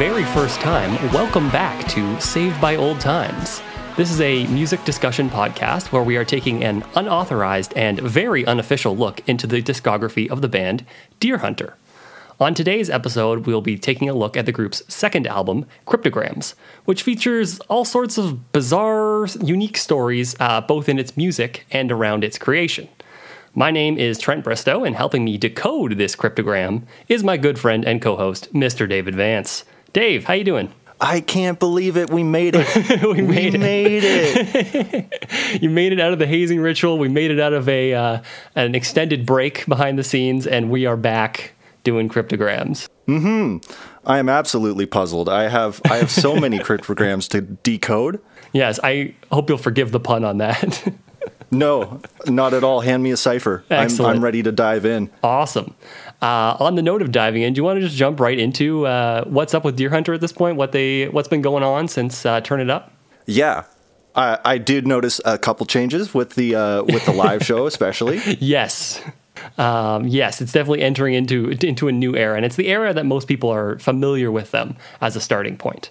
very first time, welcome back to Saved by Old Times. This is a music discussion podcast where we are taking an unauthorized and very unofficial look into the discography of the band Deerhunter. On today's episode, we'll be taking a look at the group's second album, Cryptograms, which features all sorts of bizarre, unique stories, uh, both in its music and around its creation. My name is Trent Bristow, and helping me decode this cryptogram is my good friend and co-host, Mr. David Vance. Dave, how you doing? I can't believe it. We made it. we made we it. made it. You made it out of the hazing ritual. We made it out of a uh, an extended break behind the scenes, and we are back doing cryptograms. Hmm. I am absolutely puzzled. I have I have so many cryptograms to decode. Yes, I hope you'll forgive the pun on that. No, not at all. Hand me a cipher. I'm, I'm ready to dive in. awesome. Uh, on the note of diving in, do you want to just jump right into uh, what's up with Deerhunter at this point? What they what's been going on since uh, Turn It Up? Yeah. I, I did notice a couple changes with the uh, with the live show, especially. Yes. Um, yes, it's definitely entering into into a new era, and it's the era that most people are familiar with them as a starting point.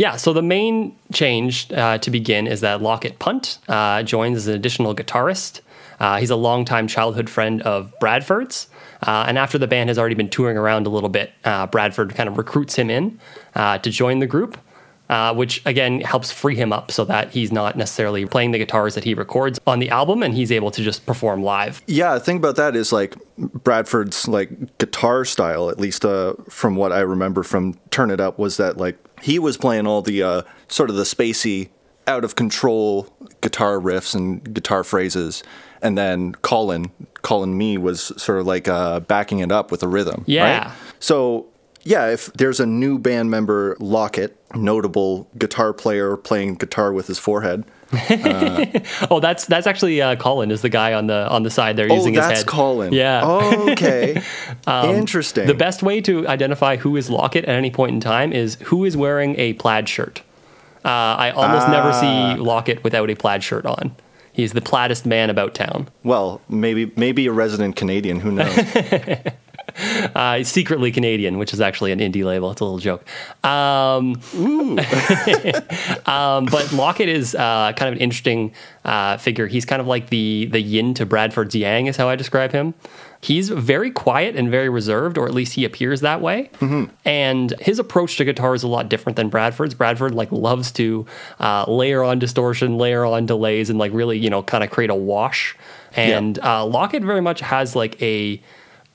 Yeah, so the main change uh, to begin is that Lockett Pundt uh, joins as an additional guitarist. Uh, he's a longtime childhood friend of Bradford's, uh, and after the band has already been touring around a little bit, uh, Bradford kind of recruits him in uh, to join the group. Uh, which again helps free him up so that he's not necessarily playing the guitars that he records on the album and he's able to just perform live. Yeah, the thing about that is like Bradford's like guitar style, at least uh, from what I remember from Turn It Up, was that like he was playing all the uh, sort of the spacey, out of control guitar riffs and guitar phrases, and then Colin, Colin Mee was sort of like uh, backing it up with a rhythm. Yeah. Right? So yeah, if there's a new band member, Lockett, notable guitar player playing guitar with his forehead. Oh, that's that's actually uh, Colin is the guy on the on the side there Oh, using his that's. Colin. Yeah. Okay. Interesting. The best way to identify who is Lockett at any point in time is who is wearing a plaid shirt. Uh, I almost never Ah. see Lockett without a plaid shirt on. He's the plaidest man about town. Well, maybe maybe a resident Canadian. Who knows? Uh, he's secretly Canadian, which is actually an indie label. It's a little joke. Um, um, but Lockett is uh, kind of an interesting uh, figure. He's kind of like the the yin to Bradford's yang, is how I describe him. He's very quiet and very reserved, or at least he appears that way. And his approach to guitar is a lot different than Bradford's. Bradford like loves to uh, layer on distortion, layer on delays, and like really you know kind of create a wash. And uh, Lockett very much has like a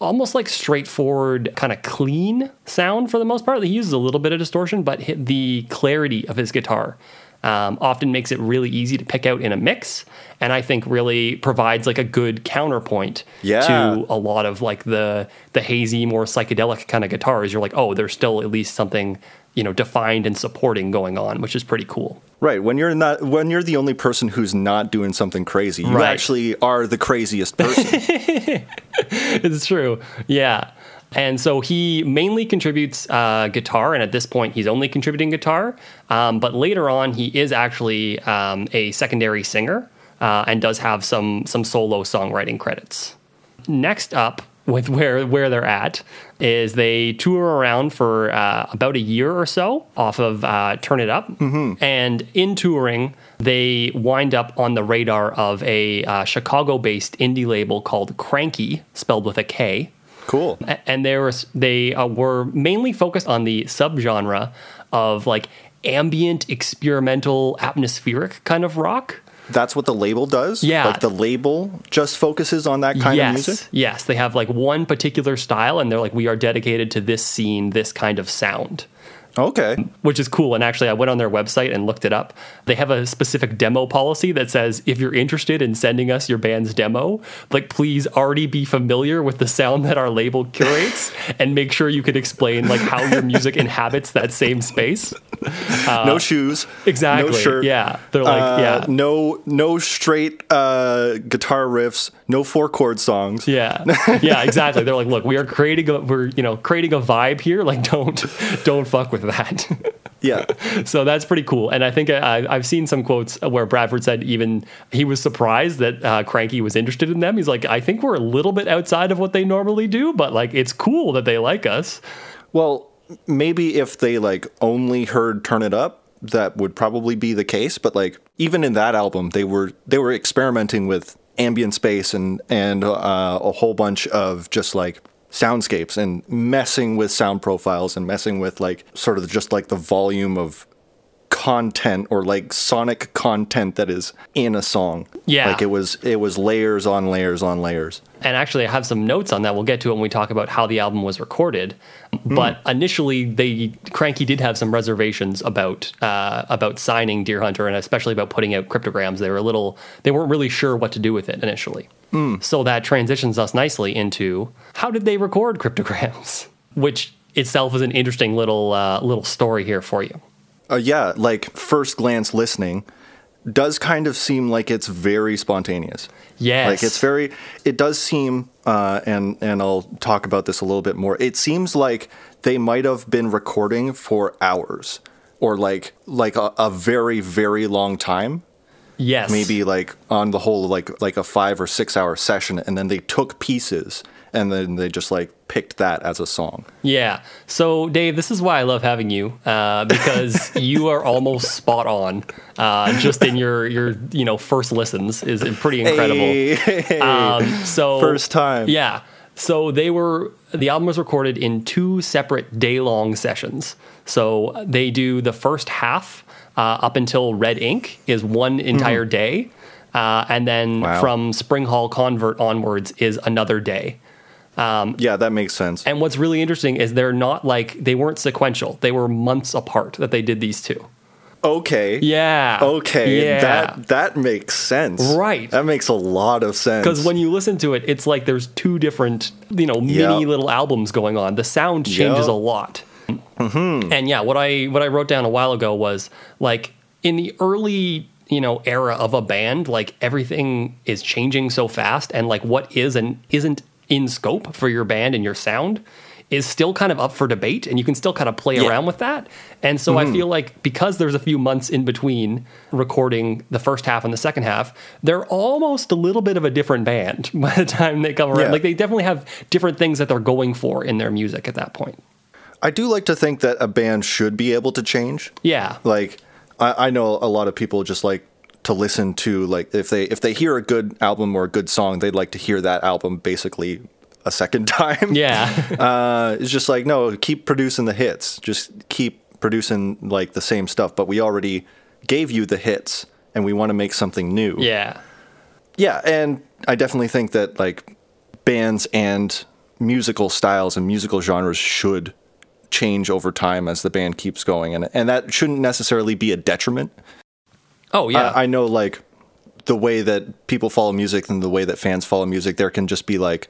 almost like straightforward, kind of clean sound for the most part. He uses a little bit of distortion, but the clarity of his guitar um, often makes it really easy to pick out in a mix. And I think really provides like a good counterpoint Yeah. to a lot of like the the hazy, more psychedelic kind of guitars. You're like, oh, there's still at least something you know defined and supporting going on, which is pretty cool. right. When you're not when you're the only person who's not doing something crazy, you Right. actually are the craziest person. it's true. Yeah. And so he mainly contributes uh, guitar, and at this point, he's only contributing guitar. Um, but later on, he is actually um, a secondary singer uh, and does have some some solo songwriting credits. Next up, with where where they're at, is they tour around for uh, about a year or so off of uh, Turn It Up, and in touring, they wind up on the radar of a uh, Chicago-based indie label called Kranky, spelled with a K. cool. And they were they uh, were mainly focused on the subgenre of like ambient, experimental, atmospheric kind of rock. That's what the label does. Yeah. Like the label just focuses on that kind yes, of music. yes, they have like one particular style, and they're like, we are dedicated to this scene, this kind of sound. Okay. which is cool. And actually, I went on their website and looked it up. They have a specific demo policy that says if you're interested in sending us your band's demo, like please already be familiar with the sound that our label curates and make sure you can explain like how your music inhabits that same space. no shoes. Exactly. No shirt. Yeah. They're like, uh, yeah. No no straight uh, guitar riffs. No four chord songs. Yeah, yeah, exactly. They're like, look, we are creating a, we're you know creating a vibe here. Like, don't don't fuck with that. Yeah. so that's pretty cool. And I think I, I've seen some quotes where Bradford said even he was surprised that uh, Kranky was interested in them. He's like, I think we're a little bit outside of what they normally do, but like it's cool that they like us. Well, maybe if they like only heard Turn It Up, that would probably be the case. But like even in that album, they were they were experimenting with ambient space and and uh, a whole bunch of just like soundscapes and messing with sound profiles and messing with like sort of just like the volume of content or like sonic content that is in a song. Yeah. Like it was it was layers on layers on layers. And actually, I have some notes on that. We'll get to it when we talk about how the album was recorded. But initially, they Kranky did have some reservations about uh, about signing Deerhunter, and especially about putting out cryptograms. They were a little, they weren't really sure what to do with it initially. So that transitions us nicely into how did they record cryptograms, which itself is an interesting little uh, little story here for you. Uh, yeah, like first glance listening does kind of seem like it's very spontaneous. Yes, Like it's very it does seem uh, and and I'll talk about this a little bit more. It seems like they might have been recording for hours or like like a, a very very long time. yes, Maybe like on the whole like like a 5 or 6 hour session and then they took pieces and then they just like picked that as a song. Yeah. So, Dave, this is why I love having you uh, because you are almost spot on. Uh, just in your your you know first listens is pretty incredible. Hey, Um, so First time. Yeah. So they were the album was recorded in two separate day long sessions. So they do the first half uh, up until Red Ink is one entire day, uh, and then. Wow. from Spring Hall Convert onwards is another day. Um, yeah, that makes sense. And what's really interesting is they're not like they weren't sequential. They were months apart that they did these two. Okay. Yeah. Okay, Yeah. that that makes sense. Right. That makes a lot of sense. because when you listen to it, it's like there's two different, you know, mini Yep. little albums going on. The sound changes Yep. a lot. Mm-hmm. And yeah, what I what I wrote down a while ago was like in the early you know era of a band, like everything is changing so fast, and like what is and isn't in scope for your band and your sound is still kind of up for debate and you can still kind of play Yeah. around with that. And so I mm-hmm. feel like because there's a few months in between recording the first half and the second half, they're almost a little bit of a different band by the time they come around. Yeah. Like they definitely have different things that they're going for in their music at that point. I do like to think that a band should be able to change. Yeah. Like I, I know a lot of people just like to listen to like if they if they hear a good album or a good song, they'd like to hear that album basically a second time. Yeah. Uh, it's just like no, keep producing the hits. Just keep producing like the same stuff. But we already gave you the hits, and we want to make something new. yeah. Yeah, and I definitely think that like bands and musical styles and musical genres should change over time as the band keeps going, and and that shouldn't necessarily be a detriment. Oh yeah. I, I know like the way that people follow music and the way that fans follow music, there can just be like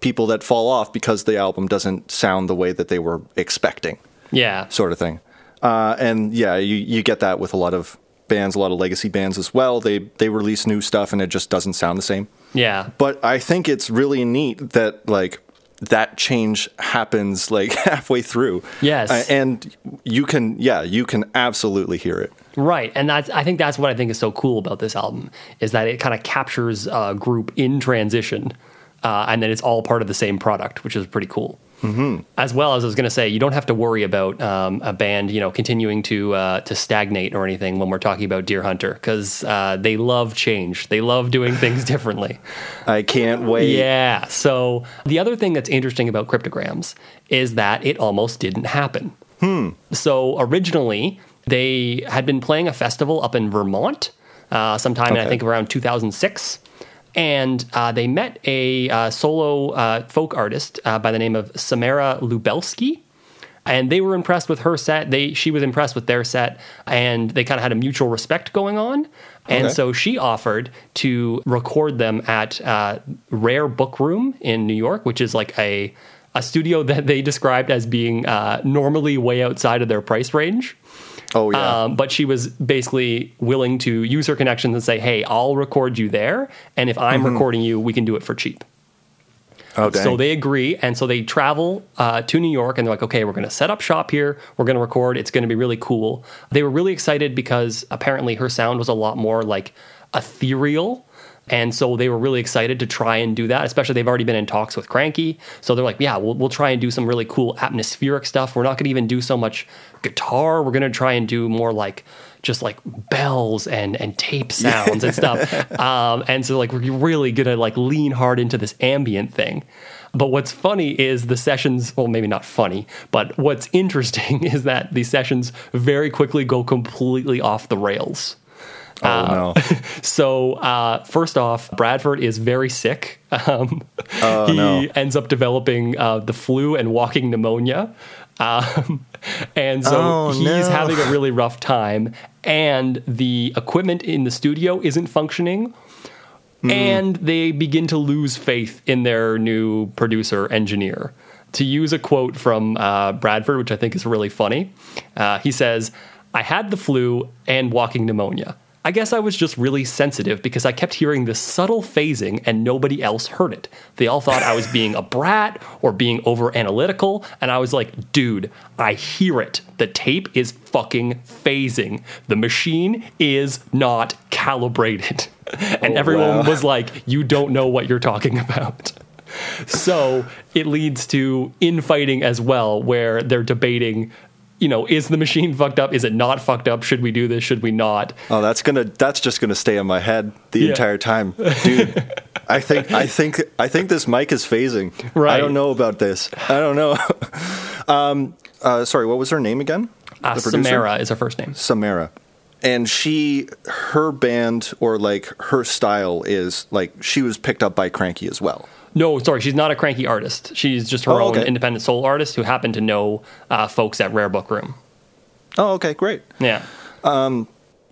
people that fall off because the album doesn't sound the way that they were expecting, yeah. sort of thing. Uh, and yeah, you you get that with a lot of bands, a lot of legacy bands as well. They they release new stuff and it just doesn't sound the same Yeah. but I think it's really neat that like that change happens like halfway through. Yes. Uh, and you can yeah, you can absolutely hear it. Right, and that's I think that's what I think is so cool about this album is that it kind of captures a group in transition, uh, and then it's all part of the same product, which is pretty cool. Mm-hmm. As well as I was going to say, you don't have to worry about um, a band, you know, continuing to uh, to stagnate or anything when we're talking about Deerhunter because uh, they love change. They love doing things differently. I can't wait. Yeah. So the other thing that's interesting about cryptograms is that it almost didn't happen. Hmm. So originally, they had been playing a festival up in Vermont uh, sometime in, I think around 2006. And uh, they met a uh, solo uh, folk artist uh, by the name of Samara Lubelski. And they were impressed with her set. They she was impressed with their set, and they kind of had a mutual respect going on. And Okay. so she offered to record them at uh, Rare Book Room in New York, which is like a a studio that they described as being uh, normally way outside of their price range. Oh yeah. Um, but she was basically willing to use her connections and say, "Hey, I'll record you there, and if I'm recording you, we can do it for cheap." oh dang. So they agree, and so they travel uh, to New York, and they're like, "Okay, we're going to set up shop here. We're going to record. It's going to be really cool." They were really excited because apparently her sound was a lot more like ethereal And so they were really excited to try and do that, especially they've already been in talks with Kranky. So they're like, yeah, we'll, we'll try and do some really cool atmospheric stuff. We're not going to even do so much guitar. We're going to try and do more like just like bells and and tape sounds and stuff. Um, and so like we're really going to like lean hard into this ambient thing. But what's funny is the sessions, well, maybe not funny, but what's interesting is that the sessions very quickly go completely off the rails. Oh, no. So, uh, first off, Bradford is very sick. Um, Oh, he no. ends up developing uh, the flu and walking pneumonia. Um, and so Oh, he's no. having a really rough time. And the equipment in the studio isn't functioning. Hmm. And they begin to lose faith in their new producer engineer. To use a quote from uh, Bradford, which I think is really funny, uh, he says, I had the flu and walking pneumonia. I guess I was just really sensitive because I kept hearing this subtle phasing and nobody else heard it. They all thought I was being a brat or being over analytical. And I was like, dude, I hear it. The tape is fucking phasing. The machine is not calibrated. And Oh, everyone wow. was like, you don't know what you're talking about. So it leads to infighting as well, where they're debating, you know, is the machine fucked up? Is it not fucked up? Should we do this? Should we not? Oh, that's gonna that's just gonna stay in my head the Yeah. entire time, dude. I think I think I think this mic is phasing. Right. I don't know about this. I don't know. um, uh, sorry, what was her name again? Uh, Samara is her first name. Samara. And she, her band or like her style is like she was picked up by Kranky as well. No, sorry, she's not a Kranky artist. She's just her Oh, own okay. independent soul artist who happened to know uh, folks at Rare Book Room. Oh, okay, great. Yeah.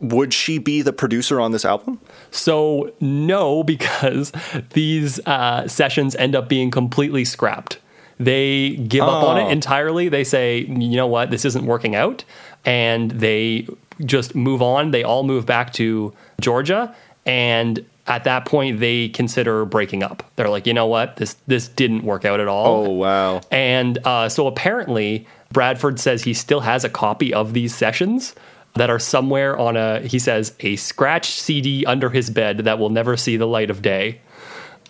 Would she be the producer on this album? So no, because these uh, sessions end up being completely scrapped. They give up on Oh. it entirely. They say, you know what, this isn't working out, and they just move on. They all move back to Georgia, and at that point, they consider breaking up. They're like, you know what, this this didn't work out at all. Oh, wow. And uh, so apparently, Bradford says he still has a copy of these sessions that are somewhere on a, he says, a scratched CD under his bed that will never see the light of day.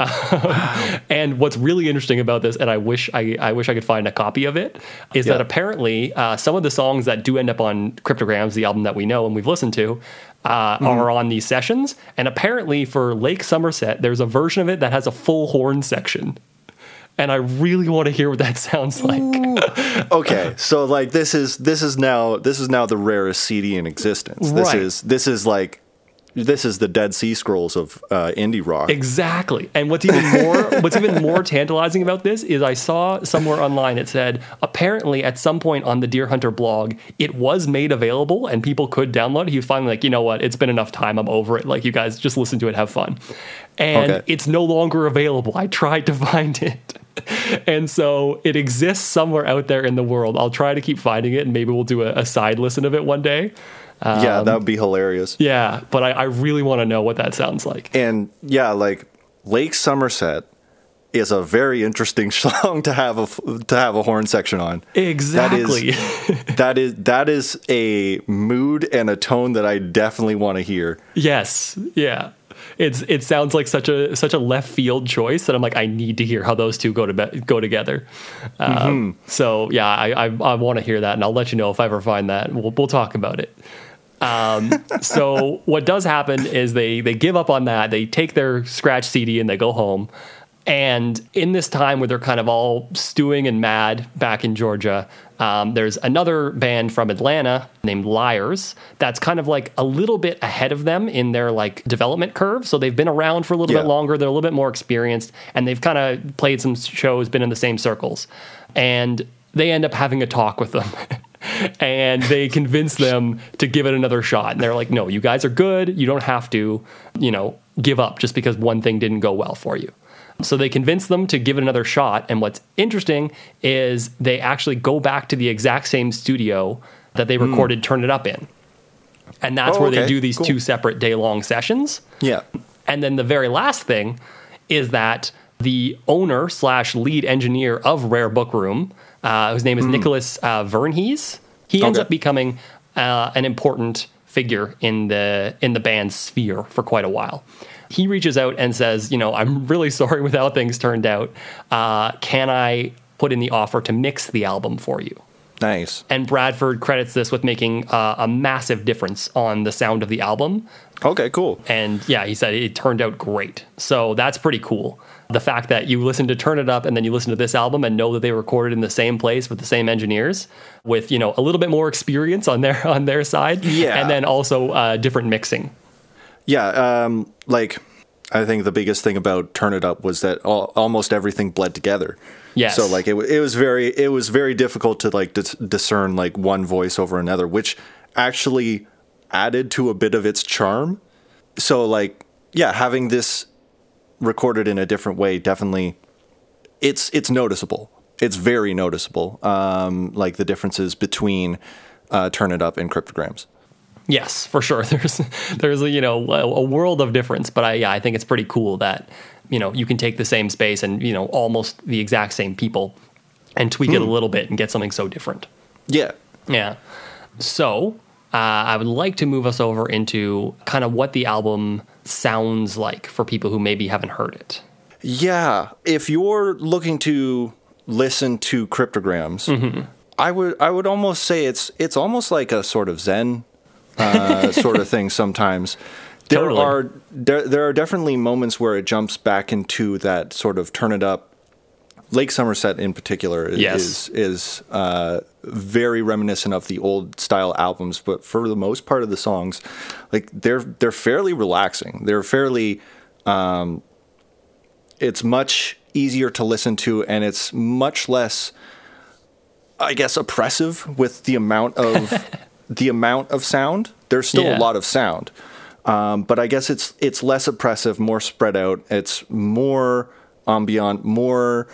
And what's really interesting about this, and I wish I, I wish I could find a copy of it, is that apparently uh, some of the songs that do end up on Cryptograms, the album that we know and we've listened to, uh, are on these sessions. And apparently for Lake Somerset, there's a version of it that has a full horn section. And I really want to hear what that sounds like. Okay, so like this is this is now this is now the rarest CD in existence. This Right. is this is like this is the Dead Sea Scrolls of uh, indie rock. Exactly. And what's even more what's even more tantalizing about this is I saw somewhere online it said apparently at some point on the Deerhunter blog it was made available and people could download. it. He was finally like, you know what, it's been enough time. I'm over it. Like you guys just listen to it, have fun. And Okay. it's no longer available. I tried to find it. And so it exists somewhere out there in the world. I'll try to keep finding it and maybe we'll do a, a side listen of it one day. Yeah, um, that would be hilarious. Yeah, but I, I really want to know what that sounds like. And yeah, like Lake Somerset is a very interesting song to have a to have a horn section on. Exactly. That is that is a mood and a tone that I definitely want to hear. Yes, yeah. It's it sounds like such a such a left field choice that I'm like I need to hear how those two go to be- go together. Um, So yeah, I I, I want to hear that, and I'll let you know if I ever find that. We'll we'll talk about it. Um, so what does happen is they they give up on that. They take their scratch CD and they go home. And in this time where they're kind of all stewing and mad back in Georgia, um, there's another band from Atlanta named Liars that's kind of like a little bit ahead of them in their like development curve. So they've been around for a little Yeah. bit longer. They're a little bit more experienced, and they've kind of played some shows, been in the same circles, and they end up having a talk with them. and they convince them to give it another shot. And they're like, no, you guys are good. You don't have to, you know, give up just because one thing didn't go well for you. So they convince them to give it another shot. And what's interesting is they actually go back to the exact same studio that they recorded Turn It Up in. And that's Hmm. Oh, where they do these Cool. two separate day long sessions. Yeah. And then the very last thing is that the owner slash lead engineer of Rare Book Room, uh, whose name is Nicolas uh, Vernhes, he ends Hmm. Up becoming uh, an important figure in the in the band's sphere for quite a while. He reaches out and says, you know, I'm really sorry with how things turned out. Uh, can I put in the offer to mix the album for you? Nice. And Bradford credits this with making uh, a massive difference on the sound of the album. Okay, cool. And yeah, he said it turned out great. So that's pretty cool. The fact that you listen to Turn It Up and then you listen to this album and know that they recorded in the same place with the same engineers, with you know a little bit more experience on their on their side, Yeah. and then also uh, different mixing. Yeah, um, like I think the biggest thing about Turn It Up was that al- almost everything bled together. Yes. So like it, it was very it was very difficult to like dis- discern like one voice over another, which actually added to a bit of its charm. So like yeah, having this recorded in a different way definitely it's it's noticeable. It's very noticeable. Um, like the differences between uh, Turn It Up and Cryptograms. Yes, for sure. There's there's a, you know a, world of difference, but I yeah I think it's pretty cool that you know you can take the same space and you know almost the exact same people and tweak it a little bit and get something so different. Yeah. Yeah. So uh, I would like to move us over into kind of what the album sounds like for people who maybe haven't heard it. Yeah, if you're looking to listen to cryptograms, Mm-hmm. I would I would almost say it's it's almost like a sort of Zen uh, sort of thing. Sometimes there Totally. are there there are definitely moments where it jumps back into that sort of turn it up. Lake Somerset in particular is Yes. is, is uh, very reminiscent of the old style albums, but for the most part of the songs, like they're they're fairly relaxing. They're fairly it's much easier to listen to and it's much less i guess oppressive with the amount of the amount of sound there's still Yeah. a lot of sound um, but i guess it's it's less oppressive more spread out it's more ambient more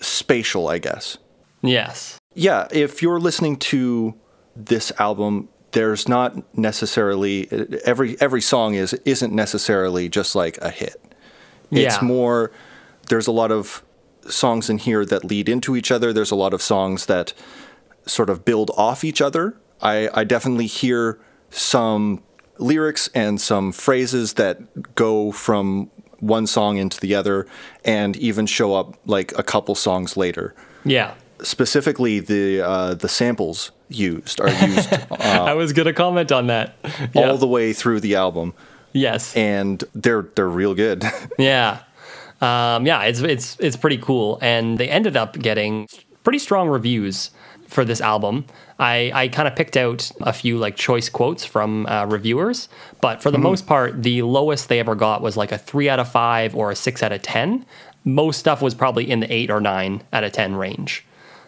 spatial i guess Yes. yeah, if you're listening to this album, there's not necessarily every every song is isn't necessarily just like a hit. It's Yeah. more there's a lot of songs in here that lead into each other. There's a lot of songs that sort of build off each other. I, I definitely hear some lyrics and some phrases that go from one song into the other and even show up like a couple songs later Yeah. specifically the uh, the samples used are used uh, I was gonna comment on that. Yeah. all the way through the album, yes. and they're they're real good. Yeah. Um, yeah, it's it's it's pretty cool, and they ended up getting pretty strong reviews for this album. I, I kind of picked out a few like choice quotes from uh, reviewers, but for the most part, the lowest they ever got was like a three out of five or a six out of ten. Most stuff was probably in the eight or nine out of ten range.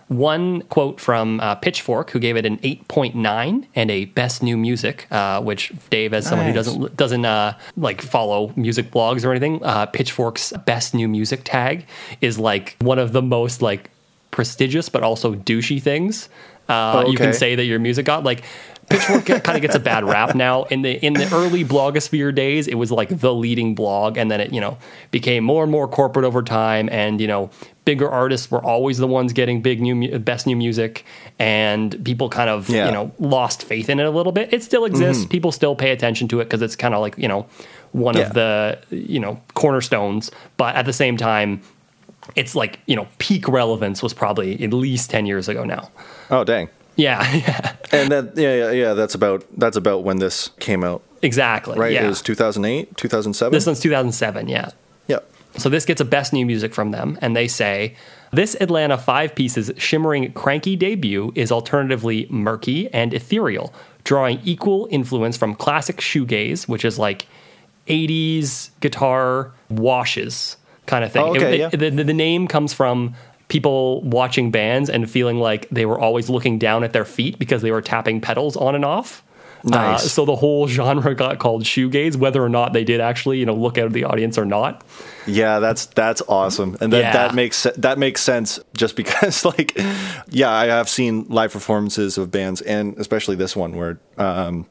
One quote from uh, Pitchfork, who gave it an 8.9 and a best new music, uh, which Dave, as someone who doesn't doesn't uh, like follow music blogs or anything, uh, Pitchfork's best new music tag is like one of the most like prestigious but also douchey things uh, Oh, you can say that your music got. Like Pitchfork kind of gets a bad rap now. In the in the early blogosphere days, it was like the leading blog, and then it you know became more and more corporate over time, and you know bigger artists were always the ones getting big new best new music, and people kind of Yeah. you know lost faith in it a little bit. It still exists. People still pay attention to it because it's kind of like you know one Yeah. of the you know cornerstones, but at the same time. It's like, you know, peak relevance was probably at least 10 years ago now. Oh dang! Yeah, yeah, And that yeah yeah yeah that's about that's about when this came out, exactly. right? Yeah. It was 2008, 2007. this one's 2007, yeah. yeah. So this gets a best new music from them, and they say this Atlanta five pieces shimmering Kranky debut is alternatively murky and ethereal, drawing equal influence from classic shoegaze, which is like 80s guitar washes kind of thing. Oh, okay, It- yeah. the, the name comes from people watching bands and feeling like they were always looking down at their feet because they were tapping pedals on and off. Nice. Uh, so the whole genre got called shoegaze, whether or not they did actually, you know, look out at the audience or not. Yeah, that's that's awesome, and that Yeah. that makes that makes sense just because like, yeah, I have seen live performances of bands, and especially this one where um,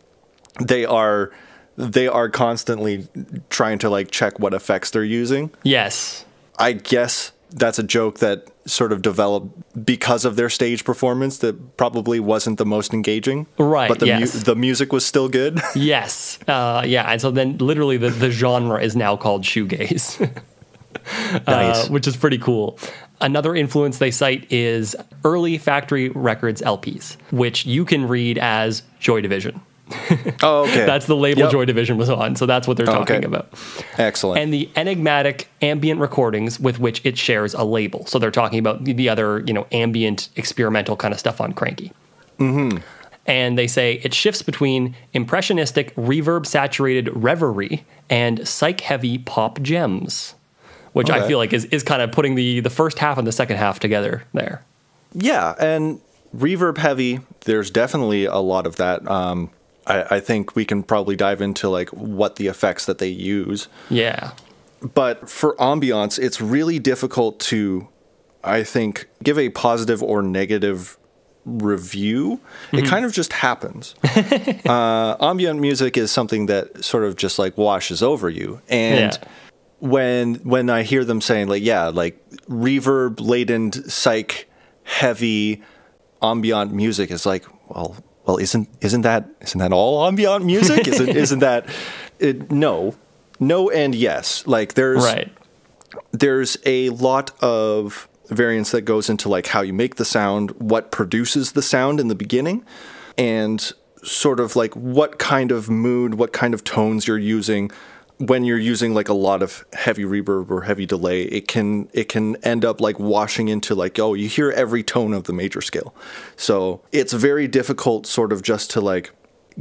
they are they are constantly trying to like check what effects they're using. Yes. I guess that's a joke that sort of developed because of their stage performance that probably wasn't the most engaging. Right, But the yes. the music was still good. Yes. Uh, yeah. And so then literally the, the genre is now called shoegaze, nice. uh, which is pretty cool. Another influence they cite is early factory records LPs, which you can read as Joy Division. oh, okay. That's the label Yep. Joy Division was on. So that's what they're talking Okay. about. Excellent. And the enigmatic ambient recordings with which it shares a label. So they're talking about the, the other, you know, ambient experimental kind of stuff on Kranky. Mm-hmm. And they say it shifts between impressionistic, reverb saturated reverie and psych heavy pop gems, which I feel like is, is kind of putting the, the first half and the second half together there. Yeah, and reverb heavy. There's definitely a lot of that. Um, I, I think we can probably dive into like what the effects that they use. Yeah. But for ambiance, it's really difficult to, I think, give a positive or negative review. It kind of just happens. uh, ambient music is something that sort of just like washes over you, and Yeah. when when I hear them saying like yeah like reverb laden psych heavy ambient music is like well well isn't isn't that isn't that all ambient music? Isn't isn't that it, no. No and yes. Like there's Right. there's a lot of variance that goes into like how you make the sound, what produces the sound in the beginning, and sort of like what kind of mood, what kind of tones you're using when you're using like a lot of heavy reverb or heavy delay. It can it can end up like washing into like oh, you hear every tone of the major scale. So, it's very difficult sort of just to like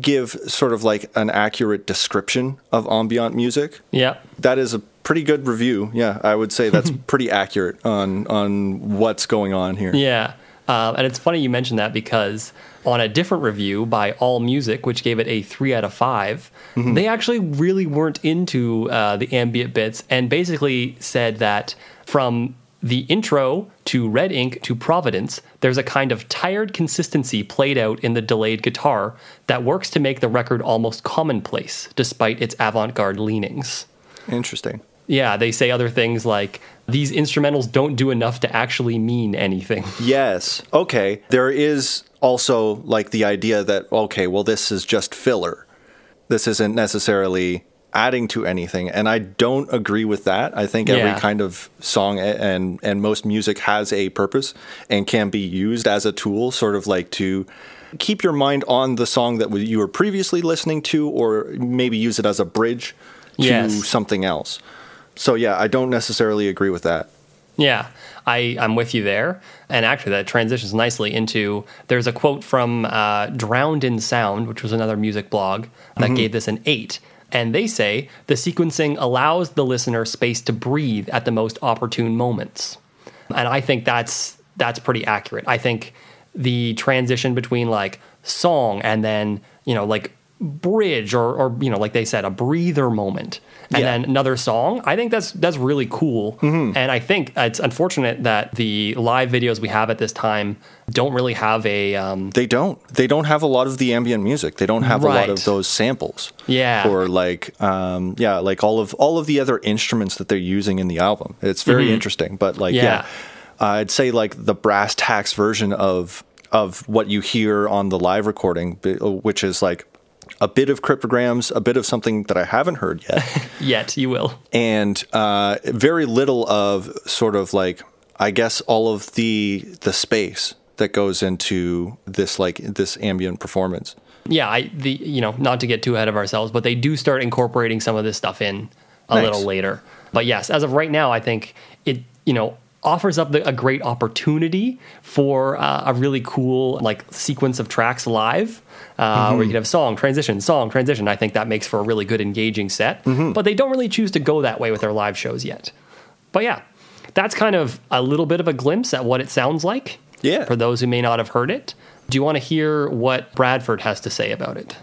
give sort of like an accurate description of ambient music Yeah. that is a pretty good review. Yeah, I would say that's pretty accurate on on what's going on here. Yeah. Um, and it's funny you mentioned that because on a different review by All Music, which gave it a three out of 5 they actually really weren't into uh, the ambient bits and basically said that from the intro to Red Ink to Providence, there's a kind of tired consistency played out in the delayed guitar that works to make the record almost commonplace despite its avant garde leanings. Interesting. Yeah, they say other things like these instrumentals don't do enough to actually mean anything. Yes. Okay. There is also like the idea that okay, well this is just filler. This isn't necessarily adding to anything and I don't agree with that. I think Yeah. every kind of song and and most music has a purpose and can be used as a tool sort of like to keep your mind on the song that you were previously listening to or maybe use it as a bridge to Yes. something else. So yeah, I don't necessarily agree with that. Yeah, I, I'm with you there. And actually, that transitions nicely into there's a quote from uh, Drowned in Sound, which was another music blog that gave this an eight. And they say the sequencing allows the listener space to breathe at the most opportune moments. And I think that's that's pretty accurate. I think the transition between like song and then, you know, like bridge or, or you know, like they said, a breather moment and Yeah. then another song. I think that's that's really cool. And I think it's unfortunate that the live videos we have at this time don't really have a um, They don't. They don't have a lot of the ambient music. They don't have a lot of those samples. Yeah. Or like, um, yeah, like all of all of the other instruments that they're using in the album. It's very interesting. But like, Mm-hmm. Yeah. yeah, I'd say like the brass tacks version of of what you hear on the live recording, which is like a bit of cryptograms, a bit of something that I haven't heard yet. yet. You will. and uh, very little of sort of like I guess all of the the space that goes into this like this ambient performance. Yeah, I the you know not to get too ahead of ourselves, but they do start incorporating some of this stuff in a Nice. little later. But yes, as of right now, I think it you know offers up the, a great opportunity for uh, a really cool like sequence of tracks live, uh, where you could have song transition, song transition. I think that makes for a really good engaging set. But they don't really choose to go that way with their live shows yet. But yeah, that's kind of a little bit of a glimpse at what it sounds like. Yeah. For those who may not have heard it, do you want to hear what Bradford has to say about it?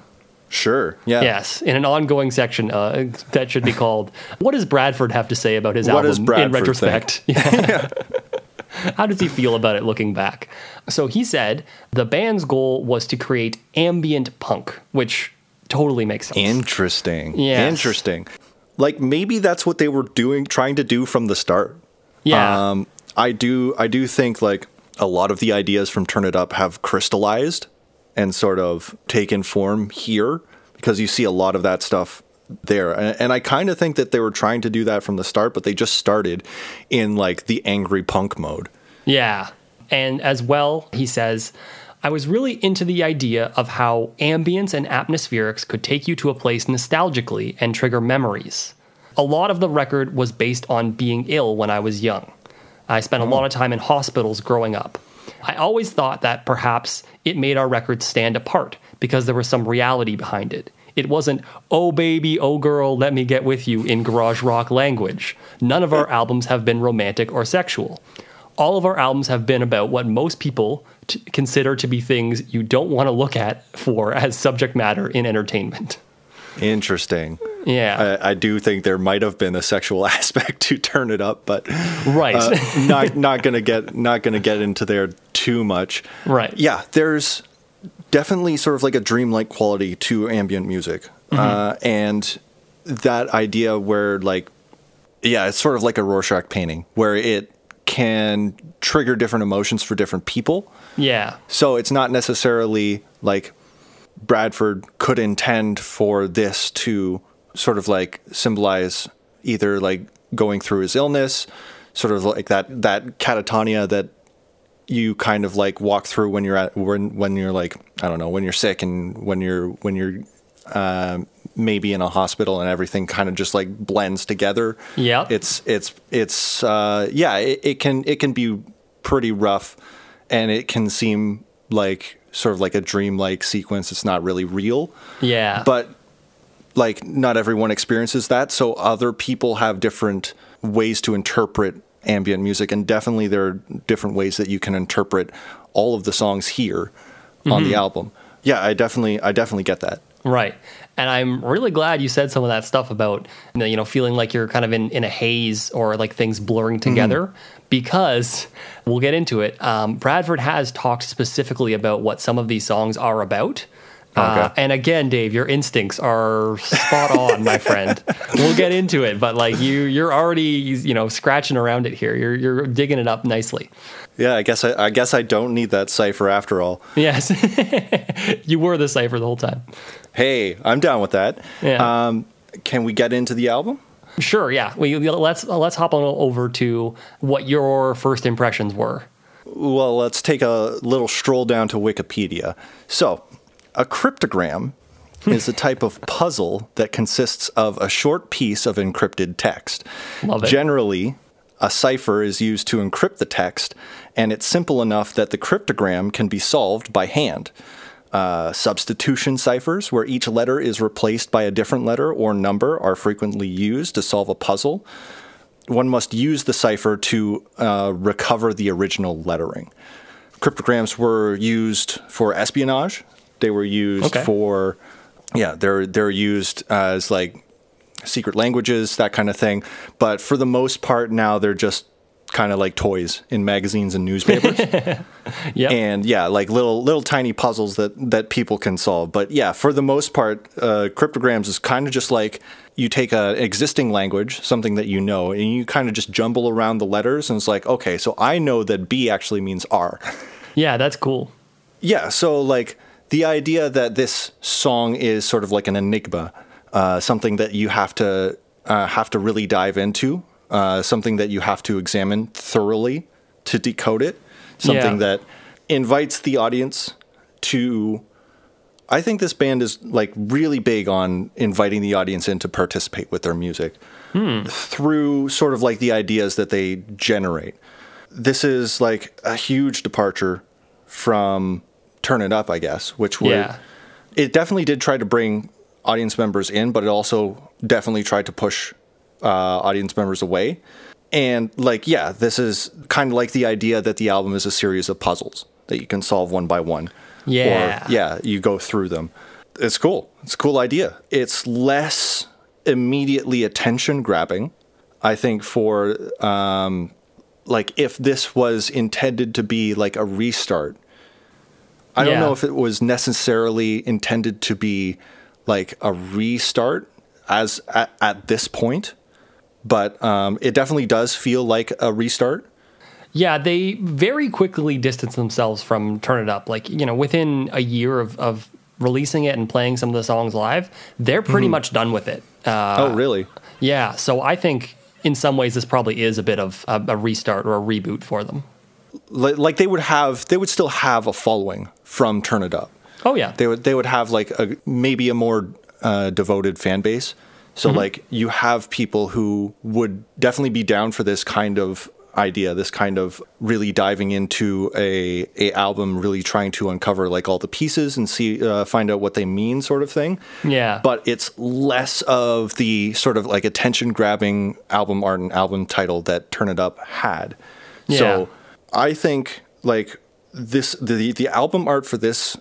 Sure. Yeah. Yes, in an ongoing section uh, that should be called "What does Bradford have to say about his What album?" in retrospect, Yeah. how does he feel about it looking back? So he said the band's goal was to create ambient punk, which totally makes sense. Interesting. Yes. Interesting. Like maybe that's what they were doing, trying to do from the start. Yeah. Um, I do I do think like a lot of the ideas from Turn It Up have crystallized and sort of taken form here because you see a lot of that stuff there. And, and I kind of think that they were trying to do that from the start, but they just started in like the angry punk mode. Yeah. And as well, he says, I was really into the idea of how ambience and atmospherics could take you to a place nostalgically and trigger memories. A lot of the record was based on being ill when I was young. I spent a hmm. lot of time in hospitals growing up. I always thought that perhaps it made our record stand apart because there was some reality behind it. It wasn't, oh baby, oh girl, let me get with you in garage rock language. None of our albums have been romantic or sexual. All of our albums have been about what most people t- consider to be things you don't want to look at for as subject matter in entertainment. Interesting. Yeah. I, I do think there might have been a sexual aspect to turn it up, but right. uh, not not gonna get not gonna get into there too much. Right. Yeah, there's definitely sort of like a dreamlike quality to ambient music, Mm-hmm. uh, and that idea where like, yeah, it's sort of like a Rorschach painting where it can trigger different emotions for different people. yeah. So it's not necessarily like Bradford could intend for this to sort of like symbolize either like going through his illness, sort of like that that catatonia that you kind of like walk through when you're at when when you're like I don't know when you're sick and when you're when you're um, maybe in a hospital and everything kind of just like blends together. Yeah. it's it's it's uh, yeah it, it can it can be pretty rough and it can seem like sort of like a dream-like sequence. It's not really real Yeah. but like not everyone experiences that so other people have different ways to interpret ambient music and definitely there are different ways that you can interpret all of the songs here on the album yeah i definitely i definitely get that Right. And I'm really glad you said some of that stuff about, you know, feeling like you're kind of in, in a haze or like things blurring together because we'll get into it. Um, Bradford has talked specifically about what some of these songs are about. Uh, Okay. and again, Dave, your instincts are spot on, my friend. We'll get into it, but like you, you're already, you know, scratching around it here. You're, you're digging it up nicely. yeah i guess i, I guess i don't need that cipher after all Yes, you were the cipher the whole time. hey i'm down with that Yeah. um, can we get into the album Sure, yeah. We let's let's hop on over to what your first impressions were. Well, let's take a little stroll down to Wikipedia. So, a cryptogram is a type of puzzle that consists of a short piece of encrypted text. Generally, a cipher is used to encrypt the text, and it's simple enough that the cryptogram can be solved by hand. Uh, substitution ciphers, where each letter is replaced by a different letter or number, are frequently used to solve a puzzle one must use the cipher to uh, recover the original lettering. Cryptograms were used for espionage. They were used Okay. for, yeah, they're they're used as like secret languages, that kind of thing. But for the most part, now they're just kind of like toys in magazines and newspapers Yeah, and yeah, like little little tiny puzzles that that people can solve. But yeah, for the most part, uh, cryptograms is kind of just like you take a, an existing language, something that you know, and you kind of just jumble around the letters, and it's like, okay, so I know that B actually means R. yeah, that's cool. Yeah, so like the idea that this song is sort of like an enigma, uh, something that you have to uh, have to really dive into, uh, something that you have to examine thoroughly to decode it, something Yeah. that invites the audience to. I think this band is like really big on inviting the audience in to participate with their music through sort of like the ideas that they generate. This is like a huge departure from Turn It Up, I guess, which would Yeah. it definitely did try to bring audience members in, but it also definitely tried to push uh, audience members away. And like, yeah, this is kind of like the idea that the album is a series of puzzles that you can solve one by one. Yeah. Or, yeah, you go through them. It's cool. It's a cool idea. It's less immediately attention grabbing. I think for um, like if this was intended to be like a restart, I don't know if it was necessarily intended to be like a restart as at, at this point, but um, it definitely does feel like a restart. Yeah, they very quickly distance themselves from Turn It Up. Like, you know, within a year of, of releasing it and playing some of the songs live, they're pretty much done with it. Uh, oh, really? Yeah, so I think in some ways this probably is a bit of a, a restart or a reboot for them. Li- Like they would have, they would still have a following from Turn It Up. Oh, yeah. They would, they would have like a maybe a more uh, devoted fan base. So like you have people who would definitely be down for this kind of idea, this kind of really diving into a a album, really trying to uncover like all the pieces and see uh, find out what they mean, sort of thing. Yeah. But it's less of the sort of like attention grabbing album art and album title that Turn It Up had. Yeah. So I think like this the the album art for this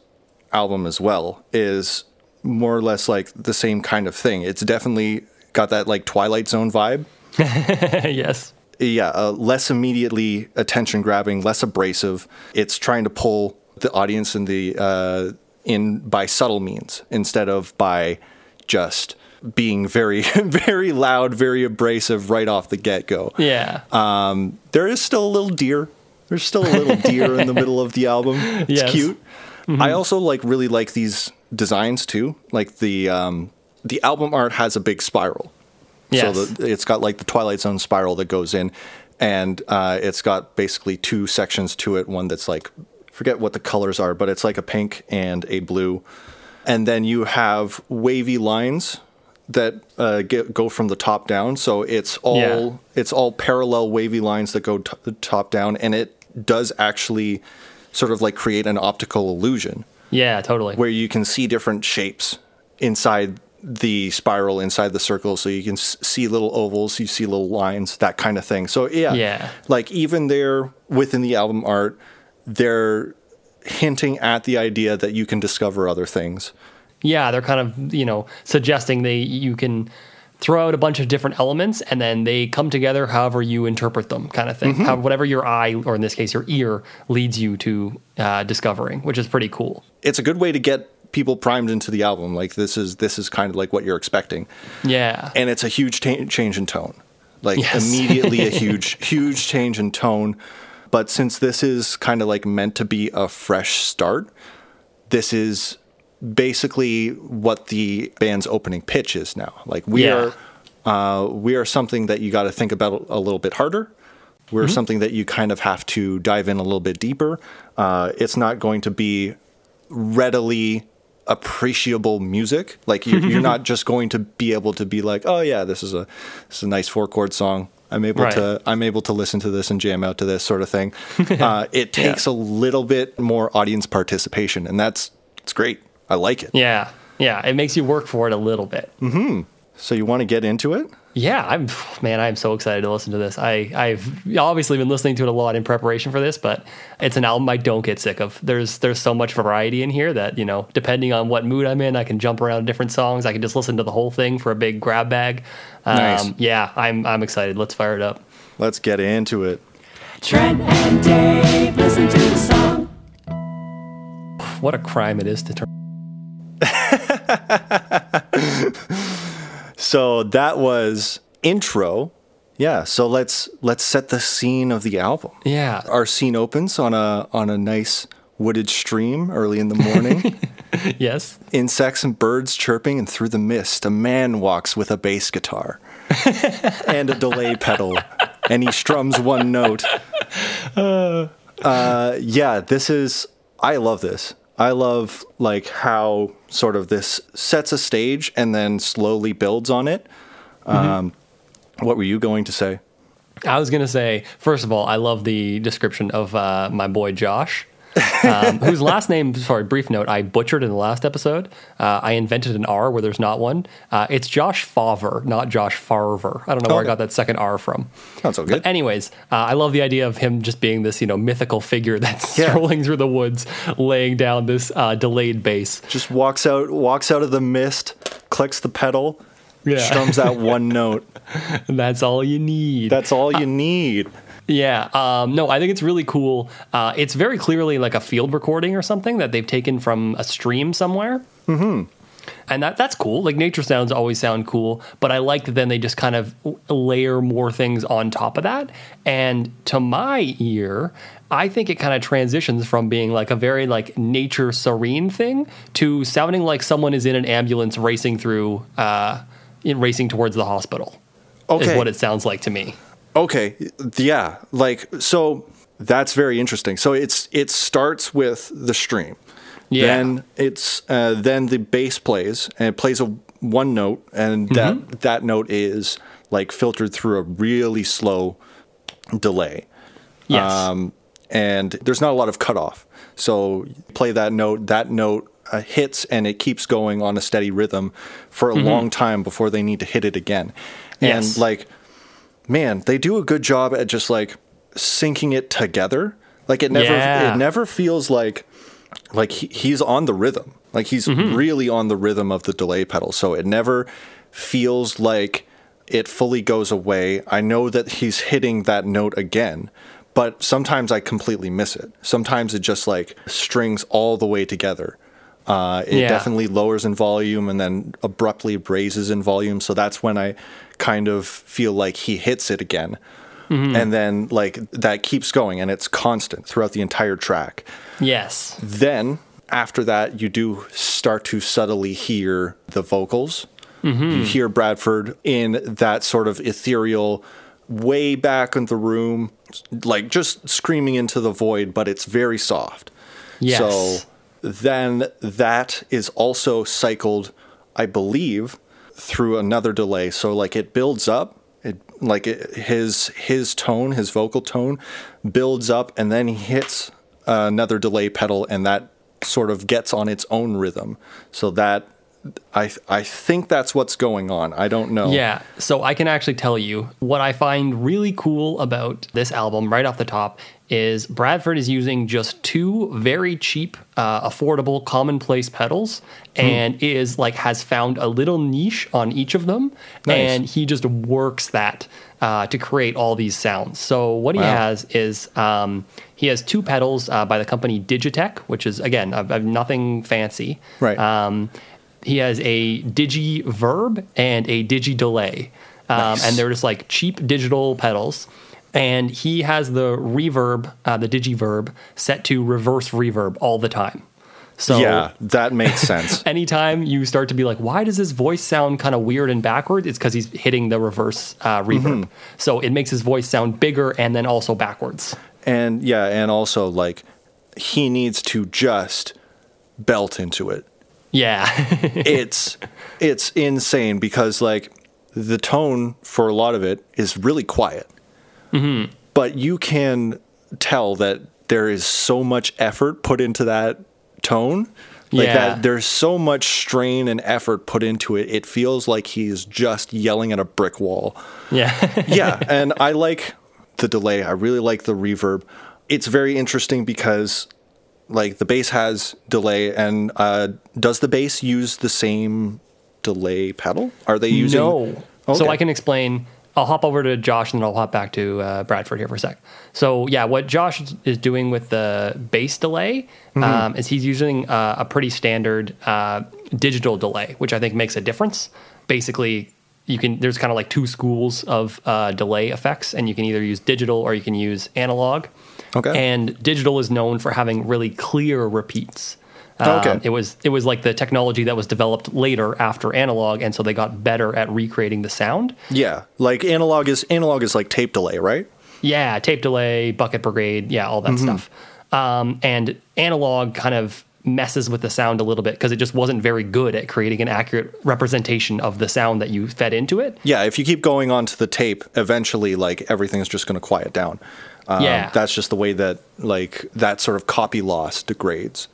album as well is more or less like the same kind of thing. It's definitely got that like Twilight Zone vibe. yes. Yeah, uh, less immediately attention grabbing, less abrasive. It's trying to pull the audience in the uh, in by subtle means instead of by just being very very loud, very abrasive right off the get go. Yeah. Um, there is still a little deer. There's still a little deer in the middle of the album. It's Yes. cute. I also like really like these designs too. Like the um, the album art has a big spiral. yes. So the, it's got like the Twilight Zone spiral that goes in, and uh, it's got basically two sections to it. One that's like forget what the colors are, but it's like a pink and a blue, and then you have wavy lines that uh, get, go from the top down. So it's all Yeah. it's all parallel wavy lines that go t- top down, and it does actually sort of like create an optical illusion yeah, totally. where you can see different shapes inside the spiral, inside the circle. So you can s- see little ovals, you see little lines, that kind of thing. So yeah, Yeah. like even there within the album art, they're hinting at the idea that you can discover other things. yeah, they're kind of, you know, suggesting they you can throw out a bunch of different elements and then they come together however you interpret them kind of thing. How, whatever your eye or in this case your ear leads you to uh, discovering, which is pretty cool. It's a good way to get people primed into the album. Like this is this is kind of like what you're expecting. Yeah. and it's a huge ta- change in tone like Yes. immediately a huge huge change in tone but since this is kind of like meant to be a fresh start this is basically what the band's opening pitch is now like we Yeah. are uh, we are something that you got to think about a little bit harder we're something that you kind of have to dive in a little bit deeper uh, it's not going to be readily appreciable music. Like you're, you're not just going to be able to be like, oh yeah, this is a this is a nice four chord song. I'm able Right. to I'm able to listen to this and jam out to this sort of thing. uh, it takes a little bit more audience participation, and that's it's great. I like it. yeah. Yeah. It makes you work for it a little bit. Mm-hmm. So you want to get into it? Yeah, I'm man, I'm so excited to listen to this. I I've obviously been listening to it a lot in preparation for this, but it's an album I don't get sick of. There's there's so much variety in here that, you know, depending on what mood I'm in, I can jump around different songs. I can just listen to the whole thing for a big grab bag. Um, Nice. yeah, I'm I'm excited. Let's fire it up. Let's get into it. Trent and Dave listen to the song. What a crime it is to turn So that was intro. Yeah, so let's let's set the scene of the album. Yeah. Our scene opens on a on a nice wooded stream early in the morning. Yes. Insects and birds chirping, and through the mist, a man walks with a bass guitar and a delay pedal, and he strums one note. Uh, yeah, this is. I love this. I love like how sort of this sets a stage and then slowly builds on it. Um, what were you going to say? I was gonna say, first of all, I love the description of uh, my boy Josh, um, whose last name. Sorry, brief note. I butchered in the last episode. Uh, I invented an R where there's not one. Uh, it's Josh Fauver, not Josh Farver. I don't know where I got that second R from. Not so good. But anyways, uh, I love the idea of him just being this, you know, mythical figure that's Yeah. strolling through the woods, laying down this uh, delayed bass. Just walks out, walks out of the mist, clicks the pedal, Yeah. strums that one note. And that's all you need. That's all you need. Yeah. Um, no, I think it's really cool. Uh, it's very clearly like a field recording or something that they've taken from a stream somewhere. Mm-hmm. and that that's cool. Like nature sounds always sound cool, but I like that then they just kind of layer more things on top of that. And to my ear, I think it kind of transitions from being like a very like nature serene thing to sounding like someone is in an ambulance racing through, uh, in racing towards the hospital. Okay. is what it sounds like to me. Okay, yeah, like so that's very interesting. So it's it starts with the stream. Yeah. Then it's uh, then the bass plays and it plays a one note and that that note is like filtered through a really slow delay. Yes. Um, and there's not a lot of cutoff. So you play that note, that note uh, hits, and it keeps going on a steady rhythm for a long time before they need to hit it again. And Yes. like, man, they do a good job at just like syncing it together. Like it never, Yeah. it never feels like like he, he's on the rhythm. Like he's mm-hmm. really on the rhythm of the delay pedal. So it never feels like it fully goes away. I know that he's hitting that note again, but sometimes I completely miss it. Sometimes it just like strings all the way together. Uh, it Yeah. definitely lowers in volume and then abruptly raises in volume. So that's when I kind of feel like he hits it again. And then like that keeps going and it's constant throughout the entire track. yes. Then after that, you do start to subtly hear the vocals. You hear Bradford in that sort of ethereal, way back in the room, like just screaming into the void, but it's very soft. Yes. So then that is also cycled, I believe, through another delay. So like it builds up, it like it, his his tone, his vocal tone builds up, and then he hits another delay pedal, and that sort of gets on its own rhythm. So that I I think that's what's going on. I don't know. Yeah, so I can actually tell you what I find really cool about this album right off the top is Bradford is using just two very cheap, uh, affordable, commonplace pedals, and is like has found a little niche on each of them, Nice. and he just works that uh, to create all these sounds. So what he has is um, he has two pedals uh, by the company Digitech, which is again uh, uh, nothing fancy. Right. Um, he has a digi verb and a digi delay, um, Nice. and they're just like cheap digital pedals. And he has the reverb, uh, the digi verb, set to reverse reverb all the time. So Yeah, that makes sense. anytime you start to be like, why does his voice sound kind of weird and backwards? It's because he's hitting the reverse uh, reverb. So it makes his voice sound bigger and then also backwards. and yeah, and also like he needs to just belt into it. Yeah. it's it's insane because like the tone for a lot of it is really quiet Mm-hmm. but you can tell that there is so much effort put into that tone like Yeah. that there's so much strain and effort put into it it feels like he's just yelling at a brick wall yeah. yeah, and I like the delay. I really like the reverb. It's very interesting because like the bass has delay and uh, does the bass use the same delay pedal? Are they using No. So I can explain. I'll hop over to Josh and then I'll hop back to uh, Bradford here for a sec. So yeah, what Josh is- doing with the bass delay Mm-hmm. um, is he's using uh, a pretty standard uh, digital delay, which I think makes a difference. Basically, you can there's kind of like two schools of uh, delay effects, and you can either use digital or you can use analog. Okay. And digital is known for having really clear repeats. Okay. Um, it was it was like the technology that was developed later after analog, and so they got better at recreating the sound. Yeah, like analog is analog is like tape delay, right? Yeah, tape delay, bucket brigade, yeah, all that Mm-hmm. stuff. Um, and analog kind of messes with the sound a little bit because it just wasn't very good at creating an accurate representation of the sound that you fed into it. Yeah, if you keep going onto the tape, eventually like everything's just going to quiet down. Um, Yeah. that's just the way that like that sort of copy loss degrades.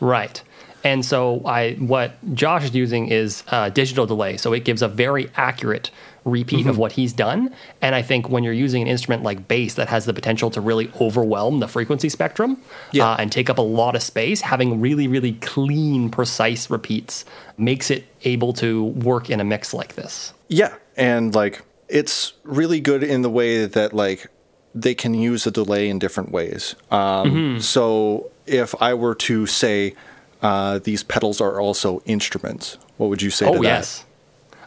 Right. And so I what Josh is using is uh, digital delay, so it gives a very accurate repeat of what he's done. And I think when you're using an instrument like bass that has the potential to really overwhelm the frequency spectrum Yeah. uh, and take up a lot of space, having really really clean, precise repeats makes it able to work in a mix like this. Yeah, and like it's really good in the way that like they can use a delay in different ways. Um, So if I were to say uh, these pedals are also instruments. What would you say to Oh that? yes.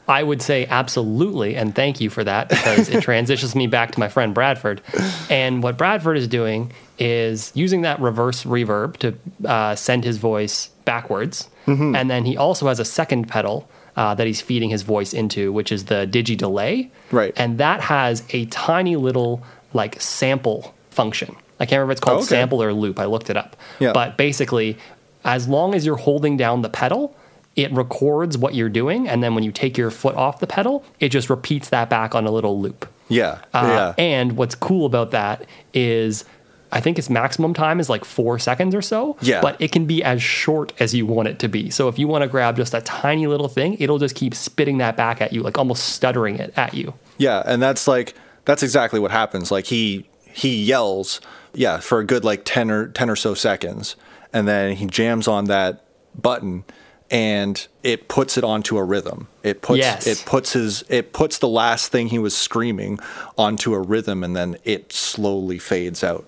I would say absolutely, and thank you for that because it transitions me back to my friend Bradford. And what Bradford is doing is using that reverse reverb to uh, send his voice backwards, Mm-hmm. and then he also has a second pedal uh, that he's feeding his voice into, which is the digi delay. Right. And that has a tiny little like sample function. I can't remember if it's called Oh, okay. sample or loop. I looked it up. Yeah. But basically, as long as you're holding down the pedal, it records what you're doing, and then when you take your foot off the pedal, it just repeats that back on a little loop. Yeah, Uh, yeah, And what's cool about that is, I think its maximum time is like four seconds or so. Yeah. But it can be as short as you want it to be. So if you want to grab just a tiny little thing, it'll just keep spitting that back at you, like almost stuttering it at you. yeah. And that's like that's exactly what happens. Like he he yells, yeah, for a good like ten or ten or so seconds, and then he jams on that button, and it puts it onto a rhythm. It puts Yes. it puts his it puts the last thing he was screaming onto a rhythm, and then it slowly fades out.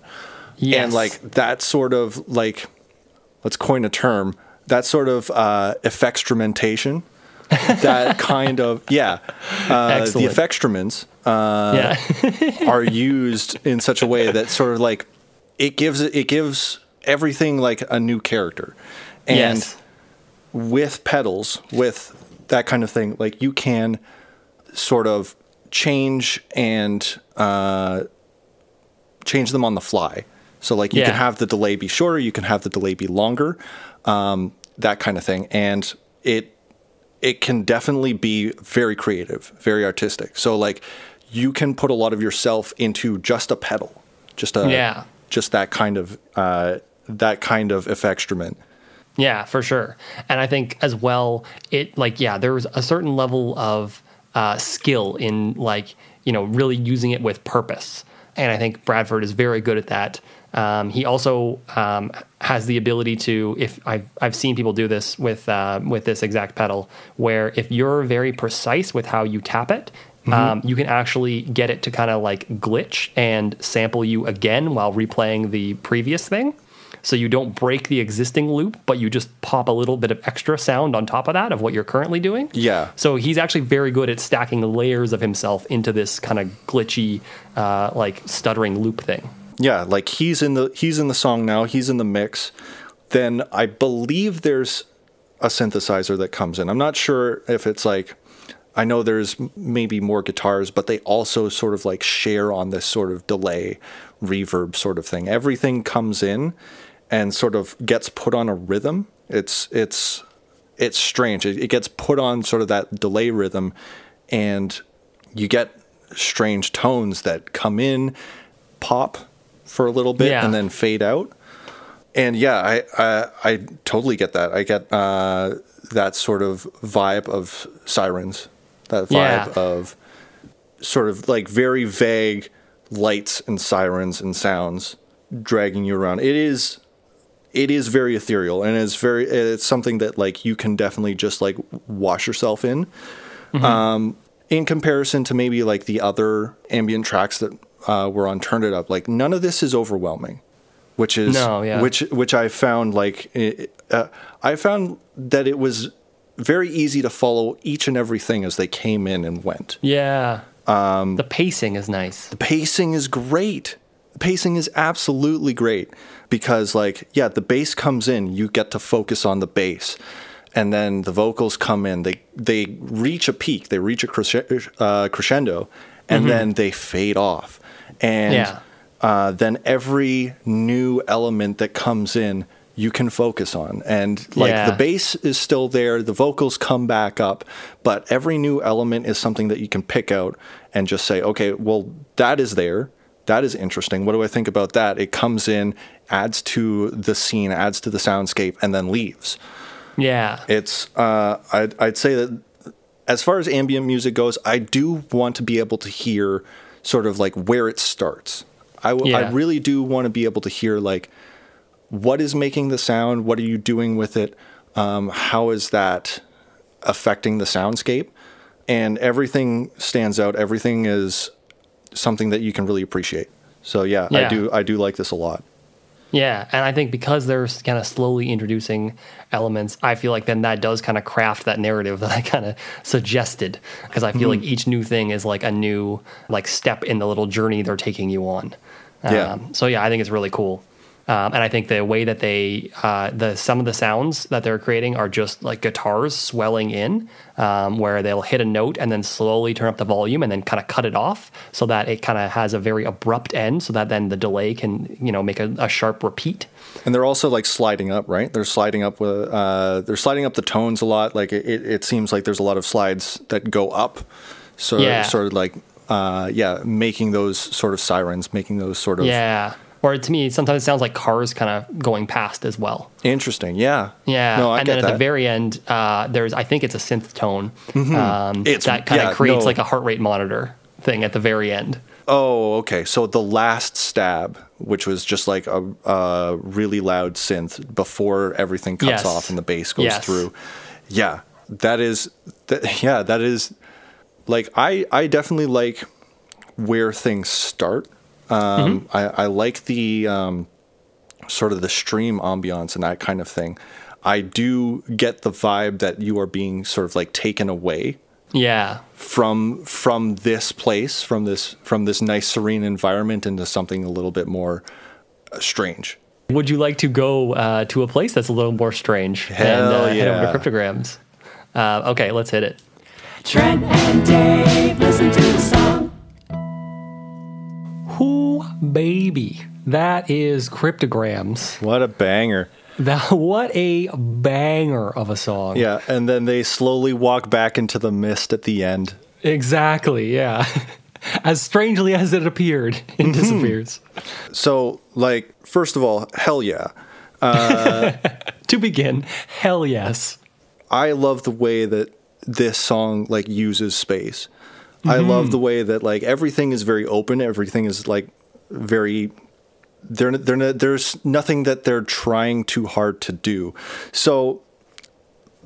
Yes. And like that sort of like let's coin a term, that sort of uh effectstrumentation. That kind of yeah. Uh, the Excellent. effectstruments yeah. are used in such a way that sort of like it gives it it gives everything like a new character. And yes. with pedals, with that kind of thing, like you can sort of change and uh, change them on the fly. So like you Yeah. can have the delay be shorter, you can have the delay be longer, um, that kind of thing, and it it can definitely be very creative, very artistic. So like you can put a lot of yourself into just a pedal, just a Yeah. just that kind of uh, that kind of effectstrument. Yeah, for sure. And I think as well, it like yeah, there's a certain level of uh, skill in like you know really using it with purpose, and I think Bradford is very good at that. Um, he also um, has the ability to, if I've, I've seen people do this with uh, with this exact pedal, where if you're very precise with how you tap it, um, you can actually get it to kind of like glitch and sample you again while replaying the previous thing. So you don't break the existing loop, but you just pop a little bit of extra sound on top of that of what you're currently doing. Yeah. So he's actually very good at stacking layers of himself into this kind of glitchy, uh, like stuttering loop thing. Yeah, like he's in the he's in the song now, he's in the mix. Then I believe there's a synthesizer that comes in. I'm not sure if it's like I know there's maybe more guitars, but they also sort of like share on this sort of delay reverb sort of thing. Everything comes in and sort of gets put on a rhythm. It's it's it's strange. It, it gets put on sort of that delay rhythm and you get strange tones that come in, pop for a little bit Yeah. and then fade out. And yeah, I I, I totally get that. I get uh, that sort of vibe of sirens, that vibe Yeah. of sort of like very vague lights and sirens and sounds dragging you around. It is it is very ethereal and it's very it's something that like you can definitely just like wash yourself in. Um, in comparison to maybe like the other ambient tracks that uh, were on Turn It Up, like none of this is overwhelming, which is No, yeah. which which I found like uh, I found that it was very easy to follow each and everything as they came in and went. Yeah. Um, the pacing is nice. The pacing is great. The pacing is absolutely great because like yeah, the bass comes in, you get to focus on the bass. And then the vocals come in. They they reach a peak. They reach a cresce- uh, crescendo, and then they fade off. And Yeah. uh, then every new element that comes in, you can focus on. And like Yeah. the bass is still there, the vocals come back up, but every new element is something that you can pick out and just say, okay, well, that is there. That is interesting. What do I think about that? It comes in, adds to the scene, adds to the soundscape, and then leaves. Yeah. It's uh, I'd, I'd say that as far as ambient music goes, I do want to be able to hear sort of like where it starts. I, w- I Yeah. really do want to be able to hear like what is making the sound, what are you doing with it, um, how is that affecting the soundscape, and everything stands out. Everything is something that you can really appreciate. So yeah, I do I do like this a lot. Yeah, and I think because they're kind of slowly introducing elements, I feel like then that does kind of craft that narrative that I kind of suggested. Because I feel like each new thing is like a new like step in the little journey they're taking you on. Yeah. Um, so yeah, I think it's really cool. Um, and I think the way that they, uh, the some of the sounds that they're creating are just like guitars swelling in, um, where they'll hit a note and then slowly turn up the volume and then kind of cut it off, so that it kind of has a very abrupt end, so that then the delay can you know make a, a sharp repeat. And they're also like sliding up, right? They're sliding up with uh, they're sliding up the tones a lot. Like it, it seems like there's a lot of slides that go up. So Yeah. sort of like uh, yeah, making those sort of sirens, making those sort of Yeah. Or to me, sometimes it sounds like cars kind of going past as well. interesting. Yeah. Yeah, No, I and then at that. the very end, uh, there's I think it's a synth tone um, It's- that kind of yeah, creates no. like a heart rate monitor thing at the very end. Oh, okay. So the last stab, which was just like a, a really loud synth before everything cuts Yes. off and the bass goes Yes. through. Yeah, that is. That, yeah, that is. Like I, I definitely like where things start. Um, I, I like the um, sort of the stream ambiance and that kind of thing. I do get the vibe that you are being sort of like taken away Yeah, from from this place from this from this nice serene environment into something a little bit more uh, strange Would you like to go uh, to a place that's a little more strange and Hell uh, head over to cryptograms? Uh, okay, let's hit it. Trent and Dave listen to the song. Whoo, baby, that is cryptograms. what a banger That what a banger of a song. yeah and then they slowly walk back into the mist at the end exactly. Yeah, as strangely as it appeared, Mm-hmm. it disappears. so like first of all hell yeah to begin, hell yes. i love the way that this song like uses space i love mm-hmm. the way that like everything is very open everything is like very they're, they're there's nothing that they're trying too hard to do. So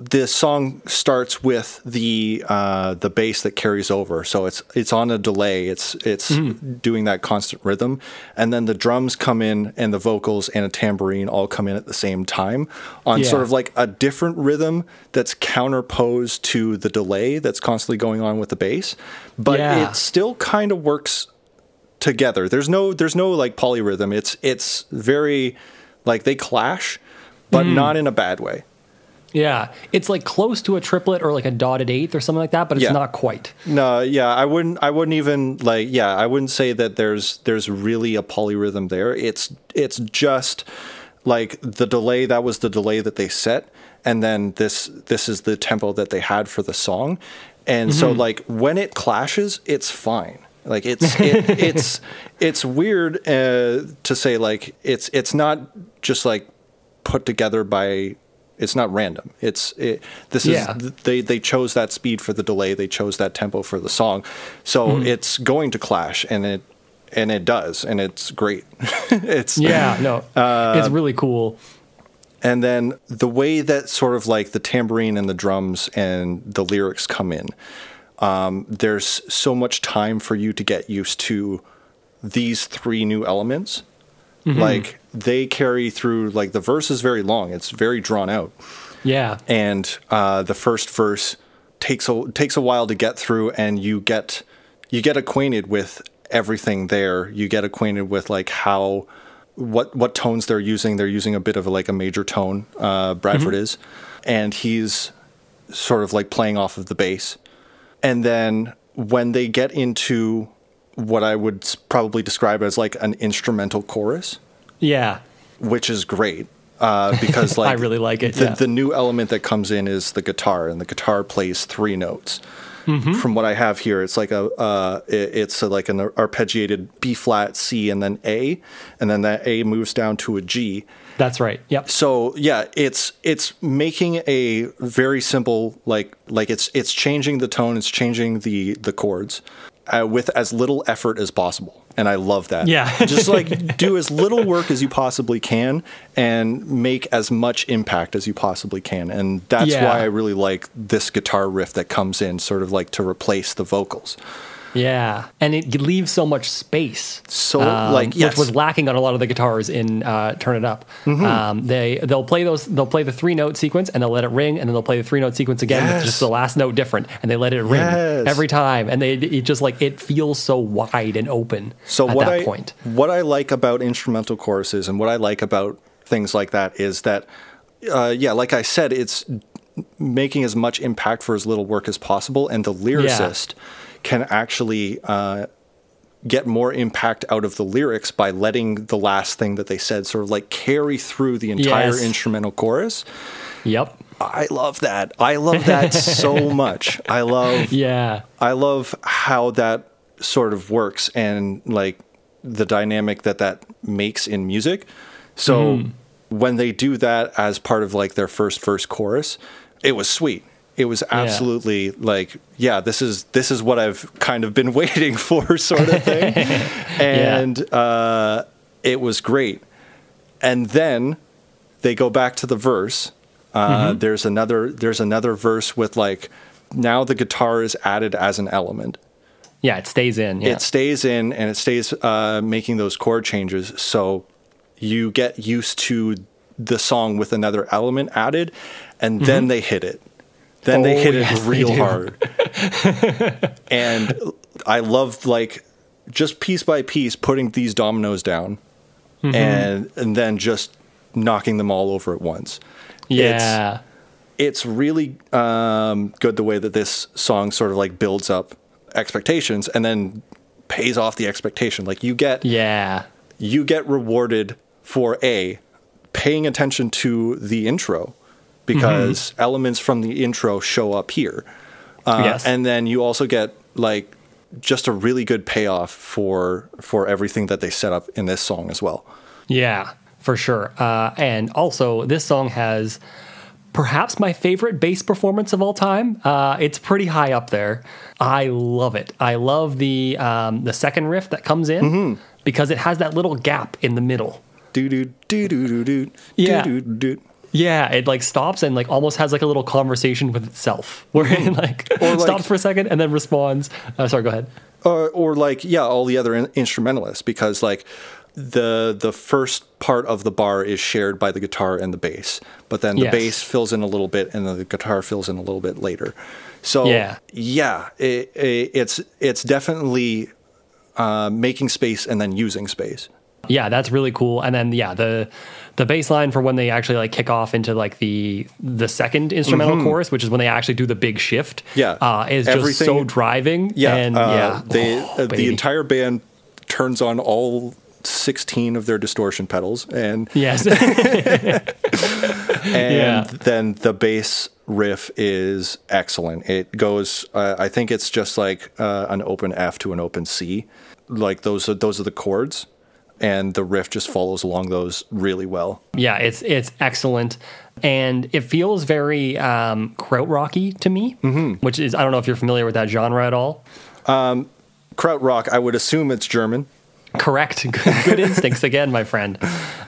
this song starts with the uh, the bass that carries over, so it's it's on a delay. It's it's doing that constant rhythm, and then the drums come in, and the vocals and a tambourine all come in at the same time on Yeah. sort of like a different rhythm that's counterposed to the delay that's constantly going on with the bass, but Yeah. it still kind of works together. There's no there's no like polyrhythm. It's it's very like they clash, but Mm. not in a bad way. Yeah, it's like close to a triplet or like a dotted eighth or something like that, but it's Yeah. not quite. No, yeah, I wouldn't. I wouldn't even like. Yeah, I wouldn't say that there's there's really a polyrhythm there. It's it's just like the delay. That was the delay that they set, and then this this is the tempo that they had for the song, and so like when it clashes, it's fine. Like it's it, it's it's weird uh, to say like it's it's not just like put together by. It's not random. It's it, this Yeah. is they they chose that speed for the delay they chose that tempo for the song so Mm-hmm. it's going to clash and it and it does and it's great it's Yeah, no, Uh, it's really cool. and then the way that sort of like the tambourine and the drums and the lyrics come in um, there's so much time for you to get used to these three new elements like they carry through like the verse is very long it's very drawn out Yeah, and uh, the first verse takes a takes a while to get through, and you get you get acquainted with everything there. You get acquainted with like how what what tones they're using. They're using a bit of like a major tone. Uh, Bradford is, and he's sort of like playing off of the bass. And then when they get into what I would probably describe as like an instrumental chorus, yeah, which is great uh, because like I really like it, The, yeah. the new element that comes in is the guitar, and the guitar plays three notes. Mm-hmm. From what I have here, it's like a uh, it- it's a, like an arpeggiated B flat C and then A, and then that A moves down to a G. that's right. Yep. So yeah, it's it's making a very simple like like it's it's changing the tone, it's changing the the chords uh, with as little effort as possible, and I love that. Yeah. just like do as little work as you possibly can, and make as much impact as you possibly can, and that's Yeah. why I really like this guitar riff that comes in, sort of like to replace the vocals. Yeah, and it leaves so much space. So, like, yes. which was lacking on a lot of the guitars in uh, "Turn It Up." Mm-hmm. Um, they they'll play those they'll play the three note sequence and they'll let it ring, and then they'll play the three note sequence again with just the last note different, and they let it ring Yes. every time, and they it just like it feels so wide and open. So at what that I point, what I like about instrumental choruses and what I like about things like that is that, uh, yeah, like I said, it's making as much impact for as little work as possible, and the lyricist can actually uh, get more impact out of the lyrics by letting the last thing that they said sort of like carry through the entire Yes. instrumental chorus. yep, I love that. I love that so much. I love yeah, I love how that sort of works and like the dynamic that that makes in music. So when they do that as part of like their first verse chorus, it was sweet. It was absolutely like, yeah, this is this is what I've kind of been waiting for, sort of thing. and uh, it was great. And then they go back to the verse. Uh, There's another there's another verse with like now the guitar is added as an element. yeah, it stays in. Yeah. It stays in and it stays uh, making those chord changes. So you get used to the song with another element added, and then they hit it. Then they. Oh, hit yes, it real hard. and I love like just piece by piece putting these dominoes down Mm-hmm. and and then just knocking them all over at once. yeah, It's really um, good the way that this song sort of like builds up expectations and then pays off the expectation. Like you get yeah, you get rewarded for a paying attention to the intro because elements from the intro show up here. Uh, Yes. And then you also get like just a really good payoff for for everything that they set up in this song as well. Yeah, for sure. Uh, and also, this song has perhaps my favorite bass performance of all time. Uh, it's pretty high up there. I love it. I love the um, the second riff that comes in Mm-hmm. because it has that little gap in the middle. Do do do do do do Yeah. do do. Yeah, it like stops and like almost has like a little conversation with itself, where it like. Or, like- stops for a second and then responds. Uh, sorry, go ahead. or, or like yeah all the other in- instrumentalists because like the the first part of the bar is shared by the guitar and the bass but then the Yes. bass fills in a little bit and then the guitar fills in a little bit later so Yeah. yeah it, it, it's it's definitely uh, making space and then using space Yeah, that's really cool. And then yeah, the the bass line for when they actually like kick off into like the the second instrumental chorus, which is when they actually do the big shift. Mm-hmm. Yeah. uh, is just so driving. yeah and uh, yeah, they Oh, uh, the entire band turns on all 16 of their distortion pedals and yes, and Yeah. then the bass riff is excellent. It goes, uh, I think it's just like uh, an open F to an open C, like those are those are the chords, and the riff just follows along those really well. yeah, it's it's excellent, and it feels very um, krautrocky to me, Mm-hmm. which is I don't know if you're familiar with that genre at all. Krautrock, I would assume it's German. Correct. Good, good instincts again, my friend.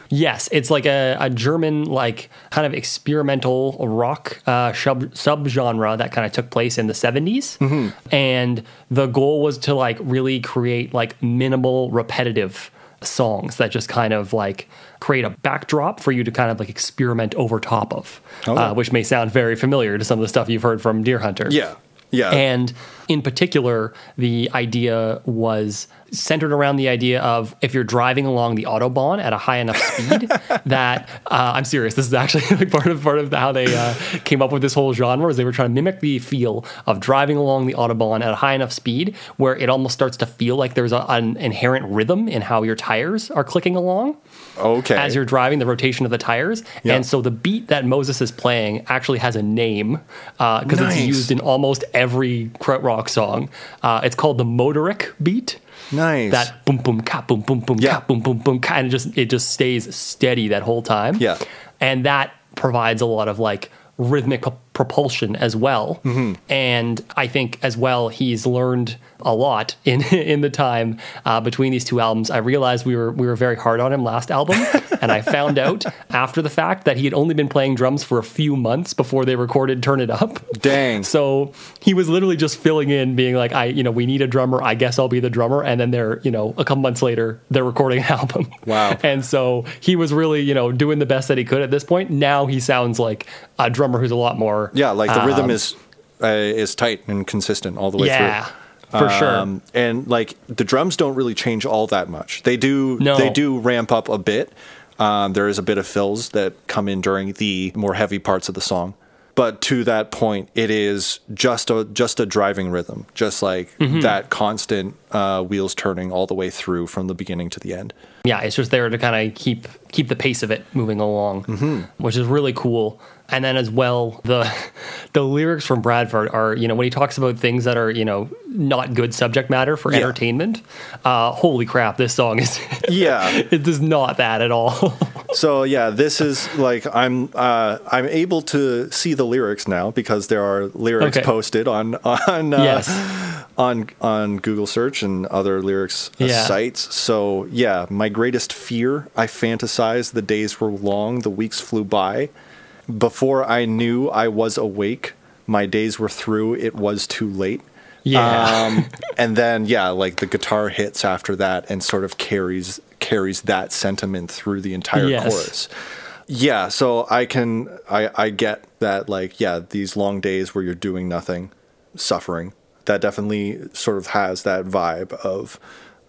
Yes, it's like a, a German, like kind of experimental rock uh, sub subgenre that kind of took place in the 70s. And the goal was to like really create like minimal, repetitive songs that just kind of like create a backdrop for you to kind of like experiment over top of, uh, which may sound very familiar to some of the stuff you've heard from Deerhunter. Yeah, yeah, And in particular, the idea was centered around the idea of if you're driving along the autobahn at a high enough speed that uh, I'm serious. This is actually like part of part of how they uh, came up with this whole genre. Is they were trying to mimic the feel of driving along the autobahn at a high enough speed where it almost starts to feel like there's a, an inherent rhythm in how your tires are clicking along okay. as you're driving, the rotation of the tires. Yeah. And so the beat that Moses is playing actually has a name because Nice. it's used in almost every krautrock song. Uh, it's called the Motorik beat. nice. That boom boom ka boom boom boom Yeah. ka boom boom boom ka, and it just it just stays steady that whole time. Yeah. and that provides a lot of like rhythmic propulsion as well. And I think as well he's learned a lot in in the time uh, between these two albums. I realized we were we were very hard on him last album, and I found out after the fact that he had only been playing drums for a few months before they recorded "Turn It Up." Dang. So he was literally just filling in, being like, "I, you know, we need a drummer. I guess I'll be the drummer." And then they're, you know, a couple months later, they're recording an album. Wow. And so he was really, you know, doing the best that he could at this point. Now he sounds like a drummer who's a lot more. Yeah, like the rhythm um, is uh, is tight and consistent all the way through. Yeah, through. for sure. Um, and like the drums don't really change all that much. They do No. they do ramp up a bit. Um, there is a bit of fills that come in during the more heavy parts of the song. But to that point, it is just a just a driving rhythm, just like Mm-hmm. that constant uh, wheels turning all the way through from the beginning to the end. yeah, it's just there to kind of keep keep the pace of it moving along, which is really cool. And then as well, the the lyrics from Bradford are you know when he talks about things that are you know not good subject matter for Yeah. entertainment. Uh, holy crap, this song is Yeah. it is not that at all. So yeah, this is like I'm uh, I'm able to see the lyrics now because there are lyrics Okay. posted on on uh, yes, on on Google search and other lyrics uh, Yeah. sites. So yeah, my greatest fear. I fantasized the days were long, the weeks flew by. Before I knew I was awake, my days were through. It was too late. yeah, Um, and then yeah, like the guitar hits after that and sort of carries carries that sentiment through the entire Yes. chorus. Yeah, so I can I I get that like yeah, these long days where you're doing nothing, suffering. That definitely sort of has that vibe of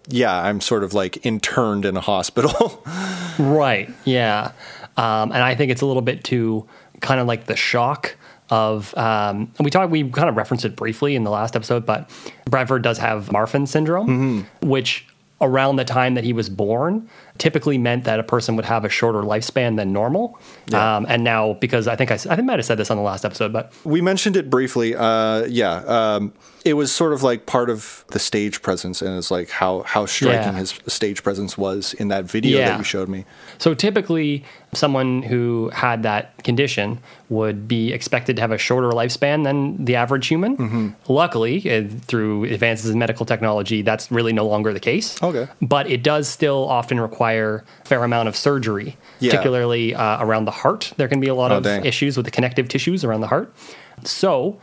yeah, I'm sort of like interned in a hospital. right, yeah. Um, and I think it's a little bit too kind of like the shock of um, and we talked we kind of referenced it briefly in the last episode, but Bradford does have Marfan syndrome, which around the time that he was born typically meant that a person would have a shorter lifespan than normal. Yeah. Um, and now because I think I, I think I might have said this on the last episode, but we mentioned it briefly. Uh, yeah, um, it was sort of like part of the stage presence, and it's like how how striking Yeah. his stage presence was in that video Yeah. that you showed me. So typically, someone who had that condition would be expected to have a shorter lifespan than the average human. Mm-hmm. Luckily, uh, through advances in medical technology, that's really no longer the case. Okay. But it does still often require a fair amount of surgery, Yeah. particularly uh, around the heart. There can be a lot Oh, of dang. issues with the connective tissues around the heart. So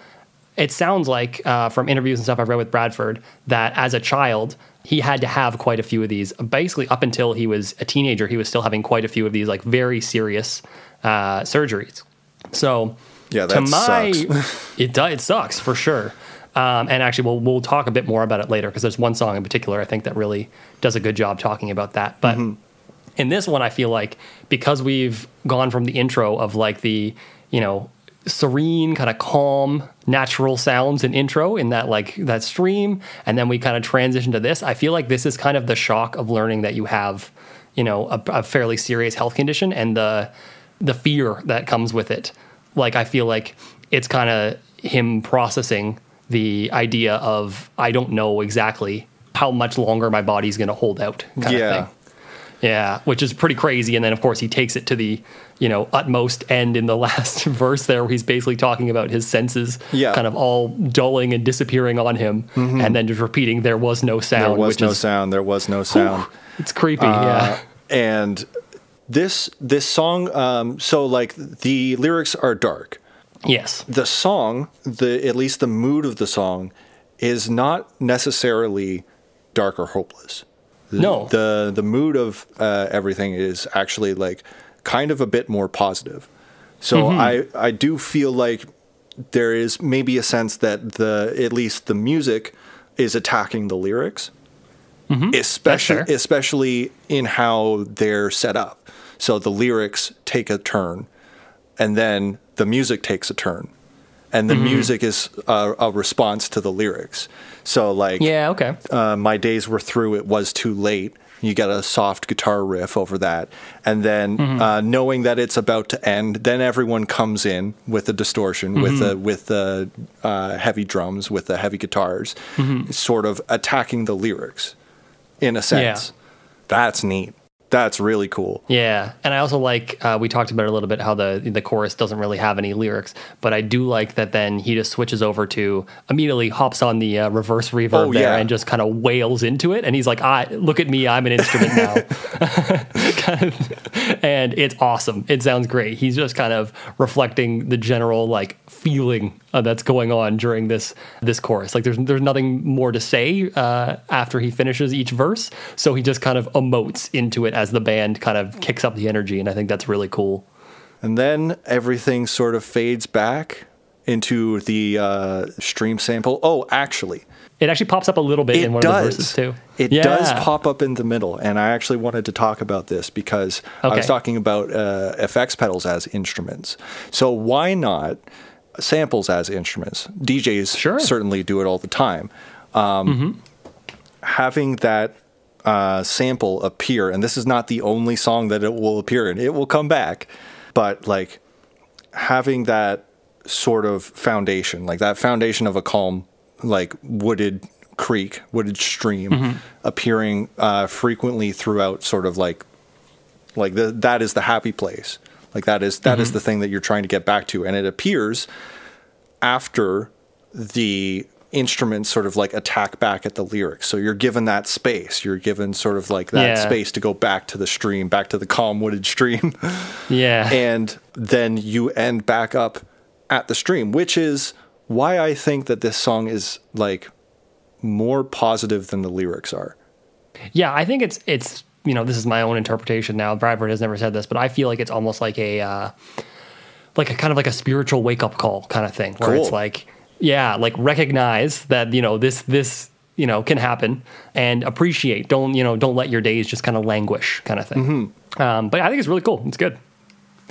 it sounds like uh, from interviews and stuff I've read with Bradford that as a child he had to have quite a few of these. Basically, up until he was a teenager, he was still having quite a few of these like very serious uh, surgeries. So Yeah, to my sucks. it does it sucks for sure. Um, and actually, we'll we'll talk a bit more about it later because there's one song in particular I think that really does a good job talking about that. But in this one, I feel like because we've gone from the intro of like the you know serene, kind of calm, natural sounds and intro in that like that stream, and then we kind of transition to this. I feel like this is kind of the shock of learning that you have, you know, a, a fairly serious health condition and the the fear that comes with it. Like I feel like it's kind of him processing the idea of I don't know exactly how much longer my body's going to hold out. Kind Yeah. Of thing. Yeah, which is pretty crazy. And then, of course, he takes it to the, you know, utmost end in the last verse there, where he's basically talking about his senses Yeah. kind of all dulling and disappearing on him, and then just repeating, "There was no sound." There was no is, sound. There was no sound. It's creepy. Uh, yeah. and this this song, um, so like the lyrics are dark. Yes. the song, the at least the mood of the song, is not necessarily dark or hopeless. The- No. the the mood of uh, everything is actually like kind of a bit more positive. So I I do feel like there is maybe a sense that the at least the music is attacking the lyrics, especially That's fair. especially in how they're set up. So the lyrics take a turn, and then the music takes a turn, and the music is a, a response to the lyrics. So like Yeah. Okay. uh, my days were through it was too late you get a soft guitar riff over that. And then uh, knowing that it's about to end then everyone comes in with the distortion with the with the uh, heavy drums with the heavy guitars sort of attacking the lyrics in a sense. That's neat That's really cool. Yeah, and I also like uh, we talked about it a little bit how the the chorus doesn't really have any lyrics, but I do like that. Then he just switches over to immediately hops on the uh, reverse reverb Oh, there yeah. and just kind of wails into it, and he's like, "I look at me, I'm an instrument now," kind of, and it's awesome. It sounds great. He's just kind of reflecting the general like feeling uh, that's going on during this this chorus. Like there's there's nothing more to say uh, after he finishes each verse, so he just kind of emotes into it as the band kind of kicks up the energy, and I think that's really cool. And then everything sort of fades back into the uh, stream sample. Oh, actually, It actually pops up a little bit it in one does. of the verses too. It Yeah. does pop up in the middle, and I actually wanted to talk about this because I was talking about uh, effects pedals as instruments. So why not samples as instruments? DJs Sure. certainly do it all the time. Um, Having that uh, sample appear, and this is not the only song that it will appear in. It will come back, but like having that sort of foundation, like that foundation of a calm, like wooded creek, wooded stream, appearing uh, frequently throughout, sort of like, like the, that is the happy place. Like that is that is mm-hmm. the thing that you're trying to get back to, and it appears after the instruments sort of like attack back at the lyrics. So you're given that space. You're given sort of like that Yeah. space to go back to the stream, back to the calm wooded stream. Yeah. and then you end back up at the stream, which is why I think that this song is like more positive than the lyrics are. Yeah, I think it's it's you know this is my own interpretation now. Bradford has never said this, but I feel like it's almost like a uh, like a kind of like a spiritual wake up call kind of thing, where it's like yeah, like recognize that you know this this you know can happen and appreciate. Don't you know don't let your days just kind of languish kind of thing. Mm-hmm. Um, but I think it's really cool. It's good.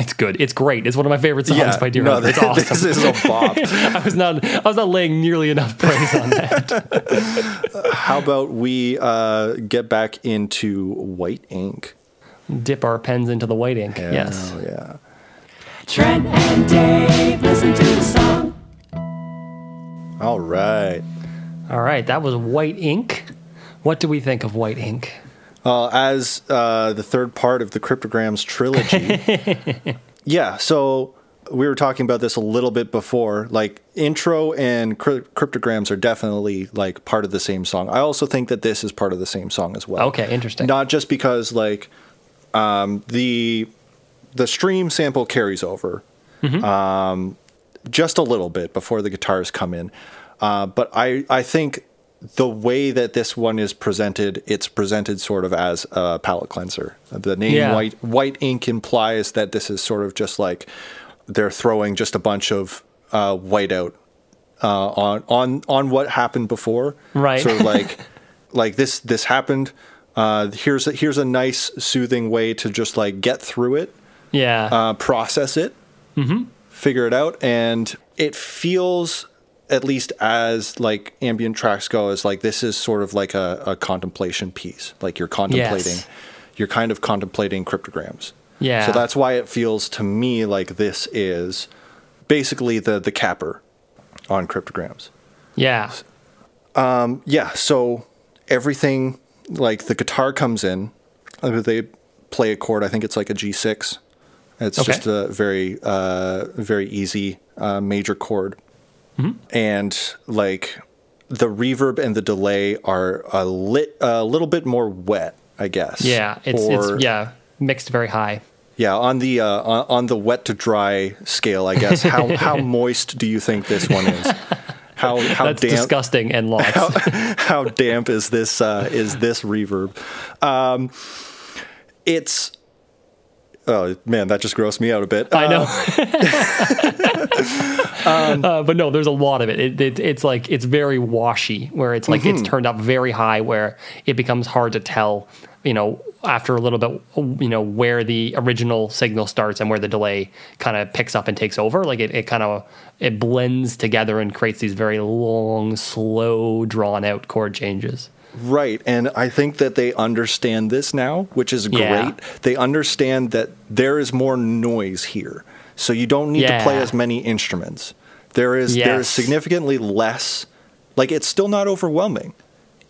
It's good. It's great. It's one of my favorite songs by Deer no, Hunter. It's this awesome. is a bop. I was not I was not laying nearly enough praise on that. How about we uh, get back into white ink? Dip our pens into the white ink. Yes. Oh, yeah. Trent and Dave listen to the song. All right. All right, that was White Ink. What do we think of White Ink? Uh, as uh, the third part of the Cryptograms trilogy. yeah, so we were talking about this a little bit before. Like, intro and cry- Cryptograms are definitely like part of the same song. I also think that this is part of the same song as well. Okay, interesting. Not just because like um, the the stream sample carries over um, just a little bit before the guitars come in, uh, but I I think the way that this one is presented, it's presented sort of as a palate cleanser. The name Yeah. white white ink implies that this is sort of just like they're throwing just a bunch of uh, white out uh, on on on what happened before. Right. Sort of like like this this happened. Uh, here's a, here's a nice soothing way to just like get through it, Yeah. uh, process it, figure it out, and it feels at least as like ambient tracks go as like this is sort of like a, a contemplation piece. Like you're contemplating, Yes. you're kind of contemplating cryptograms. Yeah. So that's why it feels to me like this is basically the the capper on cryptograms. yeah. Um, Yeah, so everything like the guitar comes in, uh, they play a chord. I think it's like a G6. It's Okay. just a very uh, very easy uh, major chord, Mm-hmm. and like the reverb and the delay are a lit a little bit more wet, I guess. Yeah. It's Or- it's yeah, mixed very high. Yeah, on the uh, on, on the wet to dry scale, I guess. How how moist do you think this one is? How how That's damp? disgusting and lots. how damp is this uh, is this reverb? Um, it's oh man, that just grossed me out a bit. I know. Um, uh, but no, there's a lot of it. It, it. It's like it's very washy, where it's like Mm-hmm. it's turned up very high, where it becomes hard to tell. You know, after a little bit, you know where the original signal starts and where the delay kind of picks up and takes over. Like it, it kind of it blends together and creates these very long, slow, drawn out chord changes. Right, and I think that they understand this now, which is great. Yeah. They understand that there is more noise here, so you don't need to play as many instruments. There is there is significantly less. Like it's still not overwhelming,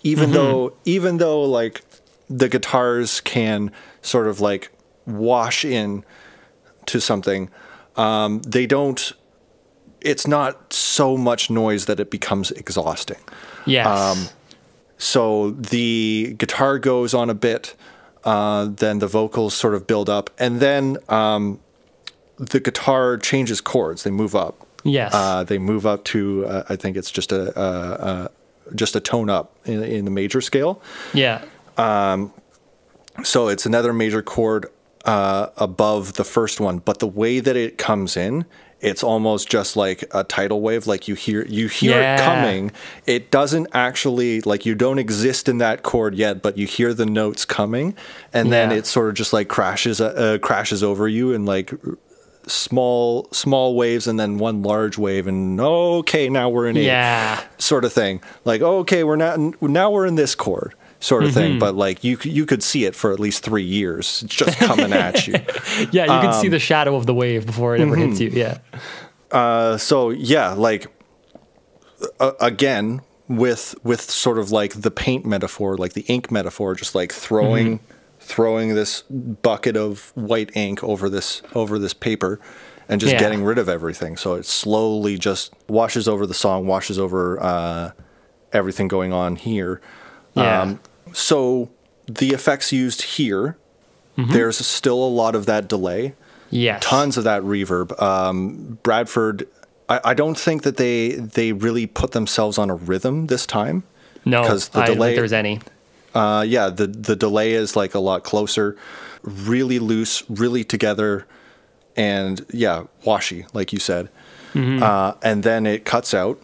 even Mm-hmm. though even though like the guitars can sort of like wash in to something. Um, they don't. It's not so much noise that it becomes exhausting. Yes. Um, So the guitar goes on a bit, uh, then the vocals sort of build up, and then um, the guitar changes chords. They move up. Yes. Uh, they move up to uh, I think it's just a, just a tone up in, in the major scale. yeah. Um, So it's another major chord uh, above the first one, but the way that it comes in, it's almost just like a tidal wave. Like you hear you hear Yeah. it coming. It doesn't actually like you don't exist in that chord yet, but you hear the notes coming, and then it sort of just like crashes uh, crashes over you and like small small waves and then one large wave and okay now we're in A Yeah. sort of thing. Like, okay, we're not now we're in this chord, sort of Mm-hmm. thing. But like, you you could see it for at least three years, it's just coming at you. Yeah. You can see Um, the shadow of the wave before it ever hits mm-hmm. you. Yeah. Uh, so yeah, like uh, again with with sort of like the paint metaphor, like the ink metaphor, just like throwing throwing this bucket of white ink over this over this paper. And just Yeah. getting rid of everything, so it slowly just washes over the song, washes over uh, everything going on here. Yeah. so the effects used here, Mm-hmm. there's still a lot of that delay, yes. tons of that reverb. Um, Bradford, I, I don't think that they they really put themselves on a rhythm this time. No, because the I don't delay- think there's any. Uh, yeah, the the delay is like a lot closer, really loose, really together, and yeah, washy, like you said. Mm-hmm. Uh, and then it cuts out,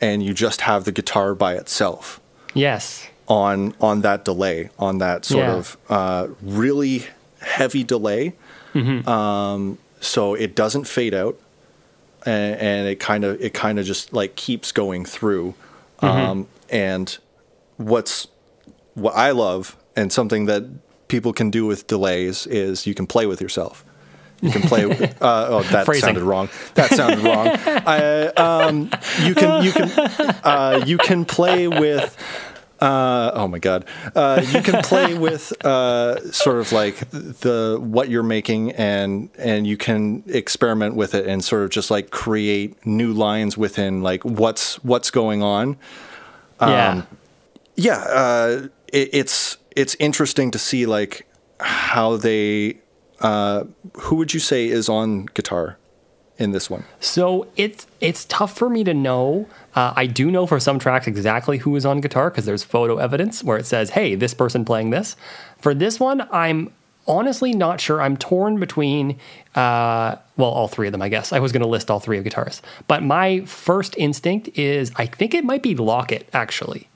and you just have the guitar by itself Yes. on on that delay, on that sort Yeah. of uh, really heavy delay. Mm-hmm. Um, so it doesn't fade out, and, and it kind of it kind of just like keeps going through. Mm-hmm. Um, and what's what I love and something that people can do with delays is you can play with yourself. You can play. uh, oh, that Phrasing. sounded wrong. That sounded wrong. I, um, you can you can uh, you can play with. Uh, oh my god! Uh, you can play with uh, sort of like the what you're making, and and you can experiment with it, and sort of just like create new lines within like what's what's going on. yeah. Yeah, uh, it, it's it's interesting to see like how they. Uh, who would you say is on guitar in this one? So it's it's tough for me to know. Uh, I do know for some tracks exactly who is on guitar because there's photo evidence where it says, "Hey, this person playing this." For this one, I'm honestly not sure. I'm torn between, uh, well, all three of them. I guess I was going to list all three of guitarists, but my first instinct is I think it might be Lockett actually,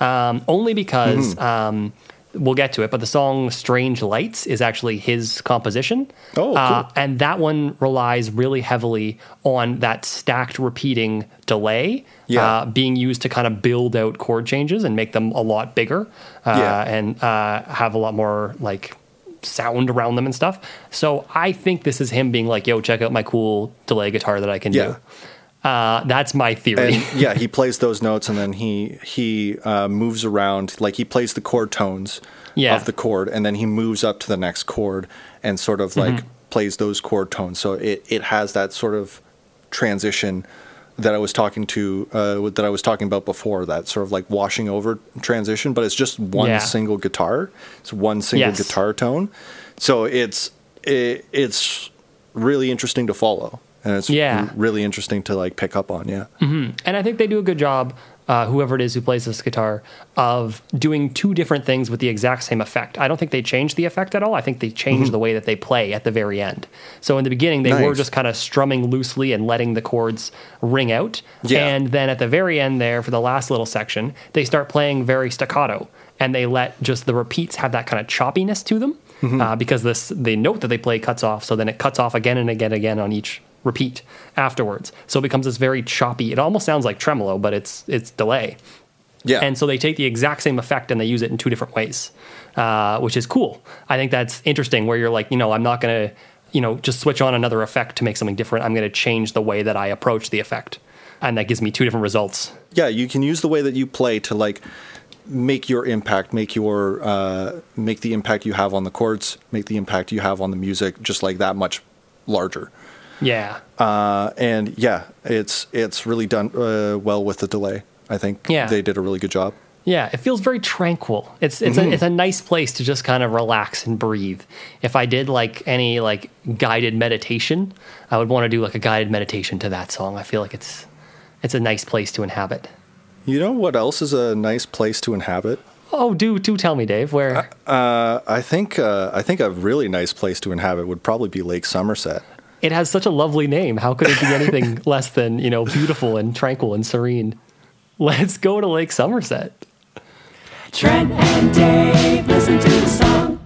um, only because. Mm-hmm. Um, We'll get to it, but the song "Strange Lights" is actually his composition. Oh, Uh, and that one relies really heavily on that stacked repeating delay Yeah. uh, being used to kind of build out chord changes and make them a lot bigger uh, Yeah. and uh, have a lot more like sound around them and stuff. So I think this is him being like, "Yo, check out my cool delay guitar that I can Yeah. do." Uh, that's my theory. and yeah, he plays those notes, and then he he uh, moves around. Like he plays the chord tones Yeah. of the chord, and then he moves up to the next chord and sort of like Mm-hmm. plays those chord tones. So it it has that sort of transition that I was talking to uh, that I was talking about before. That sort of like washing over transition, but it's just one Yeah. single guitar. It's one single Yes. guitar tone. So it's it, it's really interesting to follow. And it's Yeah. really interesting to like pick up on, yeah. And I think they do a good job, uh, whoever it is who plays this guitar, of doing two different things with the exact same effect. I don't think they changed the effect at all. I think they changed the way that they play at the very end. So in the beginning, they were Mm-hmm. Just kind of strumming loosely and letting the chords ring out. Yeah. And then at the very end, there for the last little section, they start playing very staccato and they let just the repeats have that kind of choppiness to them. Mm-hmm. Uh, because this the note that they play cuts off, so then it cuts off again and again and again on each repeat afterwards. So it becomes this very choppy. It almost sounds like tremolo, but it's it's delay. Yeah. And so they take the exact same effect and they use it in two different ways, uh, which is cool. I think that's interesting. Where you're like, you know, I'm not going to, you know, just switch on another effect to make something different. I'm going to change the way that I approach the effect, and that gives me two different results. yeah, you can use the way that you play to like make your impact, make your uh, make the impact you have on the chords, make the impact you have on the music just like that much larger. Yeah. Uh, and yeah, it's it's really done uh, well with the delay. I think Yeah. they did a really good job. Yeah, it feels very tranquil. It's it's a it's a nice place to just kind of relax and breathe. If I did like any like guided meditation, I would want to do like a guided meditation to that song. I feel like it's it's a nice place to inhabit. You know what else is a nice place to inhabit? Oh, do do tell me, Dave, where Uh, I think uh, I think a really nice place to inhabit would probably be Lake Somerset. It has such a lovely name. How could it be anything less than, you know, beautiful and tranquil and serene? Let's go to Lake Somerset. Trent and Dave listen to the song.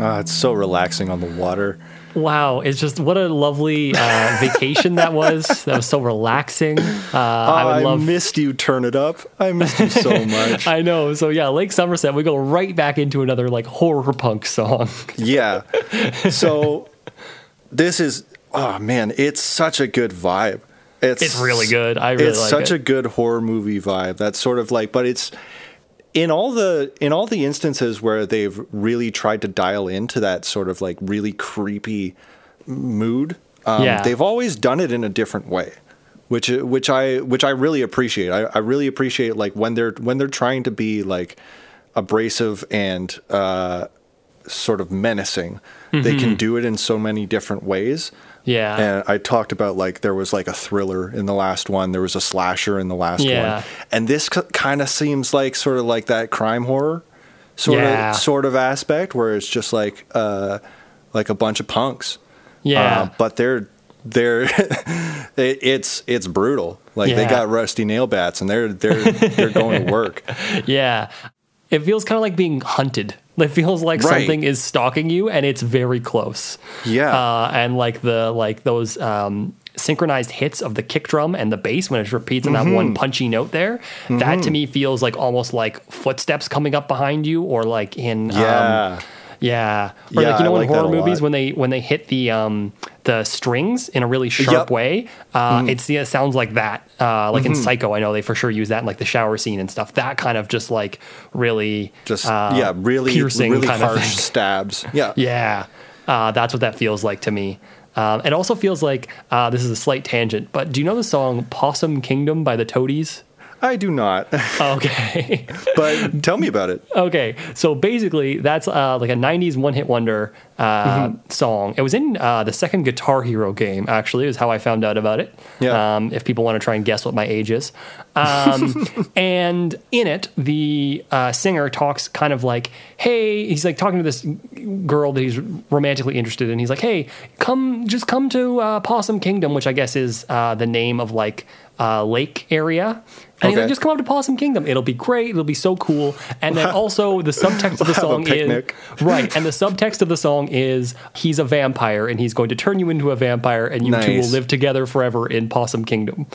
Ah, it's so relaxing on the water. Wow, it's just what a lovely uh, vacation that was. That was so relaxing. Uh, I I, would love missed you. Turn it up. I missed you so much. I know. So yeah, Lake Somerset, we go right back into another like horror punk song. yeah. So this is oh man, it's such a good vibe. It's It's really good. I really it's like such it. a good horror movie vibe. That's sort of like, but it's in all the in all the instances where they've really tried to dial into that sort of like really creepy mood. Um, Yeah. they've always done it in a different way, which which I which I really appreciate. I, I really appreciate like when they're when they're trying to be like abrasive and uh, sort of menacing. They Mm-hmm. can do it in so many different ways. Yeah. And I talked about like there was like a thriller in the last one, there was a slasher in the last Yeah. one, and this kind of seems like sort of like that crime horror sort Yeah. of sort of aspect where it's just like uh like a bunch of punks. Yeah. Uh, but they're they're it, it's it's brutal. Like they got rusty nail bats and they're they're they're going to work. yeah. It feels kind of like being hunted. It feels like Right. something is stalking you and it's very close. Yeah. Uh, and like the like those um, synchronized hits of the kick drum and the bass when it repeats in that Mm-hmm. one punchy note there, that to me feels like almost like footsteps coming up behind you or like in um, Yeah. Or Yeah, like you know I in like horror movies lot. when they when they hit the um the strings in a really sharp Yep. Mm-hmm. way, uh, it's yeah, it sounds like that. Uh, like in Psycho, I know they for sure use that in like the shower scene and stuff. That kind of just like really just uh, yeah, really piercing really kind of harsh thing. stabs. Yeah. Yeah, uh, that's what that feels like to me. Um, it also feels like uh, this is a slight tangent, but do you know the song "Possum Kingdom" by the Toadies? I do not. Okay. but tell me about it. Okay, so basically, that's uh, like a '90s one-hit wonder uh, song. It was in uh, the second Guitar Hero game. Actually, is how I found out about it. Yeah. Um, if people want to try and guess what my age is, um, and in it, the uh, singer talks kind of like, "Hey," he's like talking to this girl that he's romantically interested in. He's like, "Hey, come, just come to uh, Possum Kingdom," which I guess is uh, the name of like uh, lake area. And he's Okay. like, just come up to Possum Kingdom. It'll be great. It'll be so cool. And then also the subtext of the song is right. And the subtext of the song is he's a vampire and he's going to turn you into a vampire and you two will live together forever in Possum Kingdom.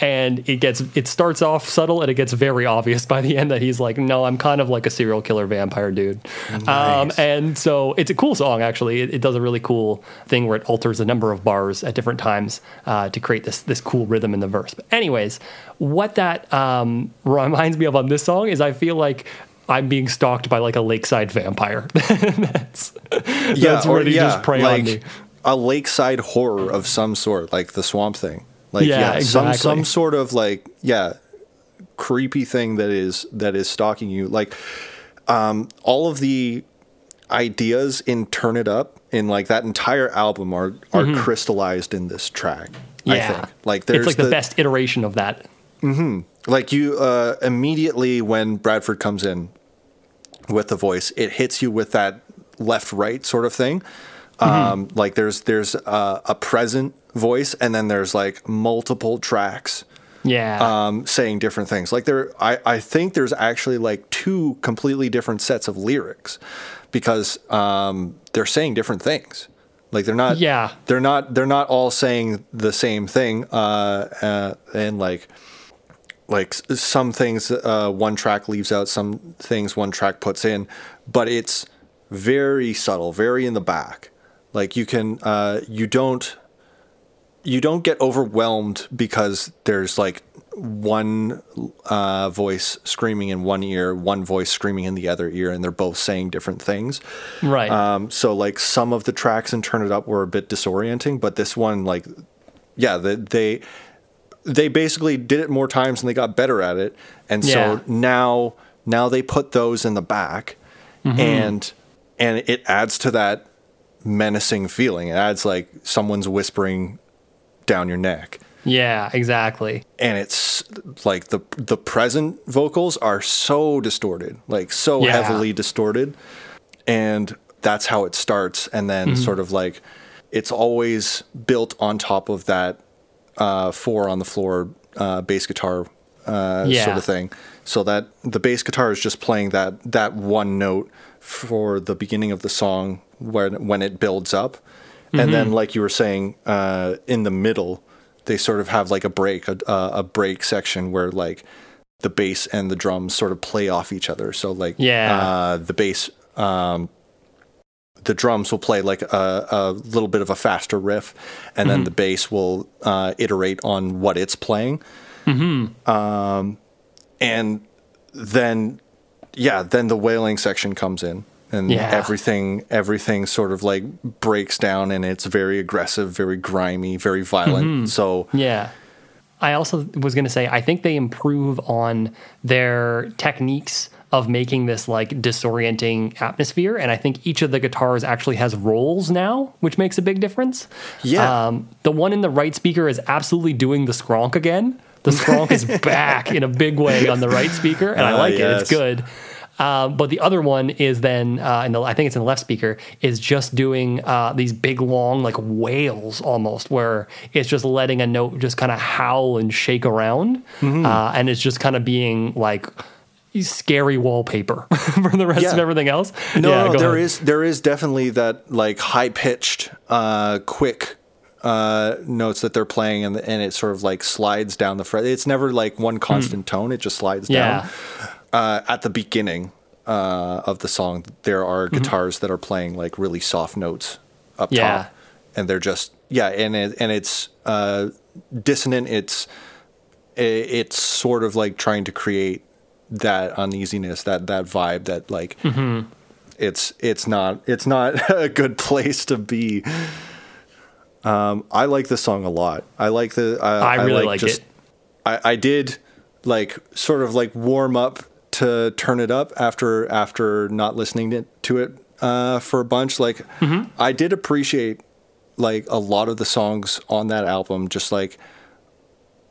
And it gets it starts off subtle and it gets very obvious by the end that he's like, no, I'm kind of like a serial killer vampire dude. Um, and so it's a cool song actually. It, it does a really cool thing where it alters a number of bars at different times uh, to create this this cool rhythm in the verse. But anyways, what that um, reminds me of on this song is I feel like I'm being stalked by like a lakeside vampire. that's Yeah, that's or ready yeah, just prey like on me. a lakeside horror of some sort, like the swamp thing. Like Yeah, yeah, some exactly. some sort of like yeah, creepy thing that is that is stalking you. Like um, all of the ideas in Turn It Up in like that entire album are are crystallized in this track. I Mm-hmm. Yeah, think like there's it's like the, best iteration of that. Like you uh, immediately when Bradford comes in with the voice, it hits you with that left right sort of thing. Um, like there's there's uh, a present voice, and then there's like multiple tracks Yeah, um, saying different things. Like there, I I think there's actually like two completely different sets of lyrics because um, they're saying different things. Like they're not Yeah. they're not they're not all saying the same thing uh, uh, and like like some things uh, one track leaves out some things one track puts in but it's very subtle very in the back like you can uh, you don't you don't get overwhelmed because there's like one uh, voice screaming in one ear, one voice screaming in the other ear, and they're both saying different things. Right. Um, so like some of the tracks in Turn It Up were a bit disorienting, but this one, like, yeah, the, they they basically did it more times and they got better at it, and Yeah. so now now they put those in the back, Mm-hmm. and and it adds to that menacing feeling. It adds like someone's whispering down your neck yeah, exactly. and it's like the the present vocals are so distorted, like so Yeah. heavily distorted, and that's how it starts, and then Mm-hmm. sort of like it's always built on top of that uh, four on the floor uh, bass guitar uh, Yeah. sort of thing, so that the bass guitar is just playing that that one note for the beginning of the song when when it builds up, and Mm-hmm. then like you were saying uh, in the middle they sort of have like a break a, a break section where like the bass and the drums sort of play off each other so like Yeah. uh, the bass um, the drums will play like a, a little bit of a faster riff and then the bass will uh, iterate on what it's playing. Um, and then yeah then the wailing section comes in and Yeah. everything everything sort of like breaks down and it's very aggressive very grimy very violent. So Yeah. I also was going to say, I think they improve on their techniques of making this like disorienting atmosphere. And I think each of the guitars actually has roles now, which makes a big difference. Yeah. Um, the one in the right speaker is absolutely doing the skronk again. The skronk is back in a big way on the right speaker, and I Ah, like it. It's good. Um, but the other one is then, uh, in the, I think it's in the left speaker, is just doing uh, these big, long, like wails almost, where it's just letting a note just kind of howl and shake around. Mm-hmm. Uh, and it's just kind of being like scary wallpaper for the rest of everything else. No, Yeah, no, there is there is definitely that like high pitched, uh, quick uh, notes that they're playing, and and it sort of like slides down the fret. It's never like one constant tone; it just slides Hmm. Yeah. down. Uh, at the beginning uh, of the song, there are guitars that are playing like really soft notes up Mm-hmm. Yeah. top, and they're just yeah, and it, and it's uh, dissonant. It's it's sort of like trying to create that uneasiness, that that vibe, that like Mm-hmm. it's it's not it's not a good place to be. Um, I like the song a lot. I like the. I, I really like it. I, I did like sort of like warm up to turn it up after after not listening to, to it uh, for a bunch. Like Mm-hmm. I did appreciate like a lot of the songs on that album, just like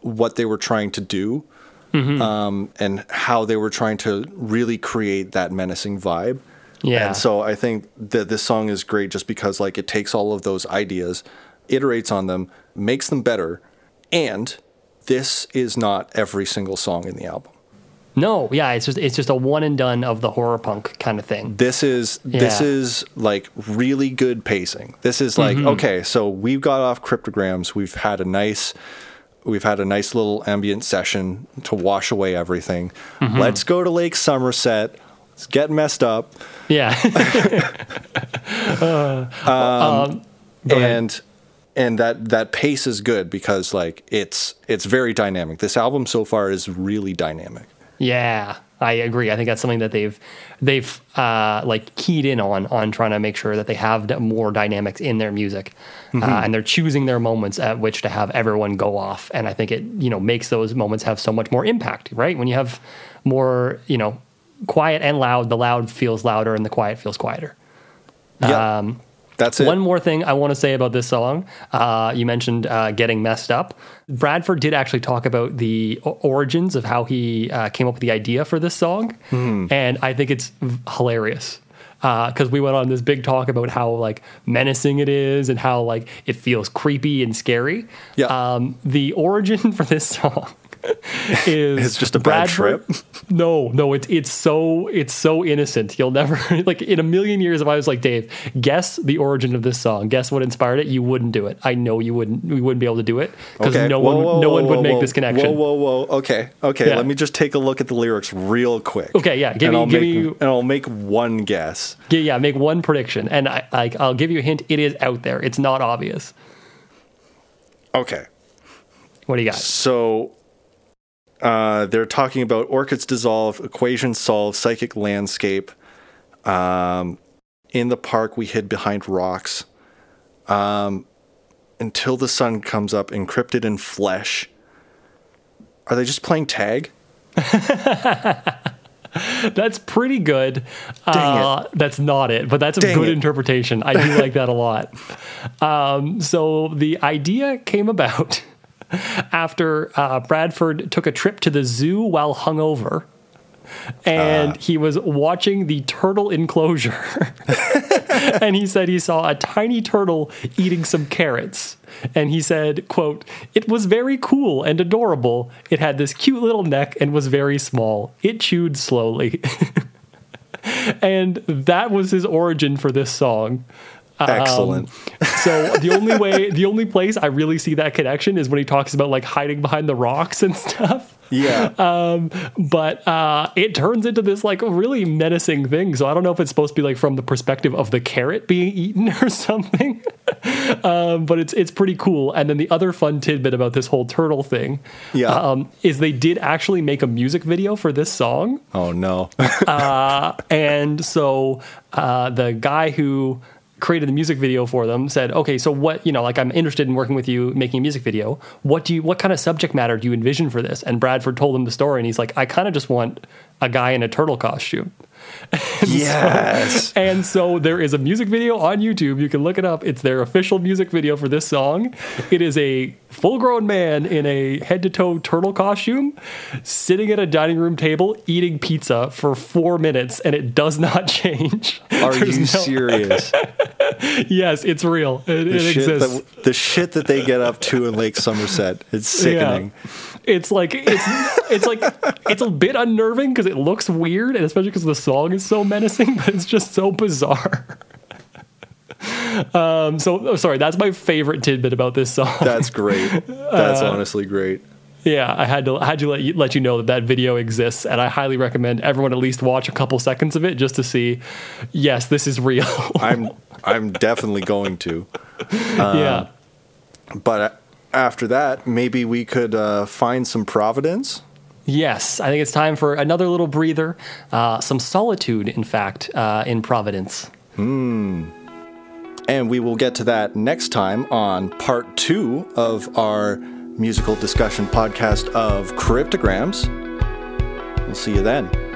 what they were trying to do. Mm-hmm. Um, and how they were trying to really create that menacing vibe. Yeah. And so I think that this song is great just because like it takes all of those ideas, iterates on them, makes them better, and this is not every single song in the album. No, yeah, it's just it's just a one and done of the horror punk kind of thing. This is this is like really good pacing. This is like Mm-hmm. okay, so we've got off cryptograms, we've had a nice we've had a nice little ambient session to wash away everything. Mm-hmm. Let's go to Lake Somerset. Let's get messed up. Yeah. Uh, um, um, go ahead. and and that that pace is good because like it's it's very dynamic. This album so far is really dynamic. Yeah, I agree. I think that's something that they've they've uh, like keyed in on on trying to make sure that they have more dynamics in their music, uh, and they're choosing their moments at which to have everyone go off. And I think it you know makes those moments have so much more impact, right? When you have more you know quiet and loud, the loud feels louder and the quiet feels quieter. Yeah, Um, that's it. One more thing I want to say about this song. Uh, you mentioned uh, getting messed up. Bradford did actually talk about the origins of how he uh, came up with the idea for this song, Hmm. and I think it's hilarious because we went on this big talk about how like menacing it is and how like it feels creepy and scary. Yeah. Um, the origin for this song is It's just a bad trip? No, no, it's it's so it's so innocent. You'll never like in a million years if I was like Dave, guess the origin of this song, guess what inspired it, you wouldn't do it. I know you wouldn't. We wouldn't be able to do it because okay. no Whoa, one whoa, no whoa, one would make this connection. Whoa, whoa, whoa. Okay, okay. Yeah. Let me just take a look at the lyrics real quick. Okay, yeah, give and me- I'll give make, me- and I'll make one guess. Yeah, yeah, make one prediction, and I like I'll give you a hint. It is out there. It's not obvious. Okay, What do you got? so Uh, they're talking about orchids dissolve, equations solve, psychic landscape. Um, in the park, we hid behind rocks. Um, until the sun comes up, encrypted in flesh. Are they just playing tag? That's pretty good. Uh, that's not it, but that's a Dang good it. interpretation. I do like that a lot. Um, so the idea came about after uh, Bradford took a trip to the zoo while hungover. And he was watching the turtle enclosure. and he said he saw a tiny turtle eating some carrots. And he said, quote, It was very cool and adorable. It had this cute little neck and was very small. It chewed slowly. and that was his origin for this song. Excellent. So the only way, the only place I really see that connection is when he talks about like hiding behind the rocks and stuff. yeah. Um, But uh, it turns into this like really menacing thing. So I don't know if it's supposed to be like from the perspective of the carrot being eaten or something. um, but it's it's pretty cool. And then the other fun tidbit about this whole turtle thing, Yeah. um, is they did actually make a music video for this song. oh no. uh, and so uh, the guy who created the music video for them said okay so what you know like i'm interested in working with you making a music video. What do you what kind of subject matter do you envision for this? And bradford told him the story and he's like i kind of just want a guy in a turtle costume yes. and so there is a music video on YouTube. You can look it up. It's their official music video for this song. It is a full grown man in a head to toe turtle costume sitting at a dining room table eating pizza for four minutes, and it does not change. Are There's you no- serious? Yes, it's real. It, The it exists. that, the shit that they get up to in Lake Somerset. It's sickening. It's like it's it's like it's a bit unnerving because it looks weird, and especially because the song is so menacing, but it's just so bizarre. Um, so oh, sorry, that's my favorite tidbit about this song. That's great. That's Uh, honestly great. Yeah, I had to I had to let you, let you know that that video exists, and I highly recommend everyone at least watch a couple seconds of it just to see. Yes, this is real. I'm I'm definitely going to. yeah, But after that, maybe we could uh, find some Providence. yes, I think it's time for another little breather, uh, some solitude, in fact, uh, in Providence. Hmm. And we will get to that next time on part two of our musical discussion podcast of Cryptograms. We'll see you then.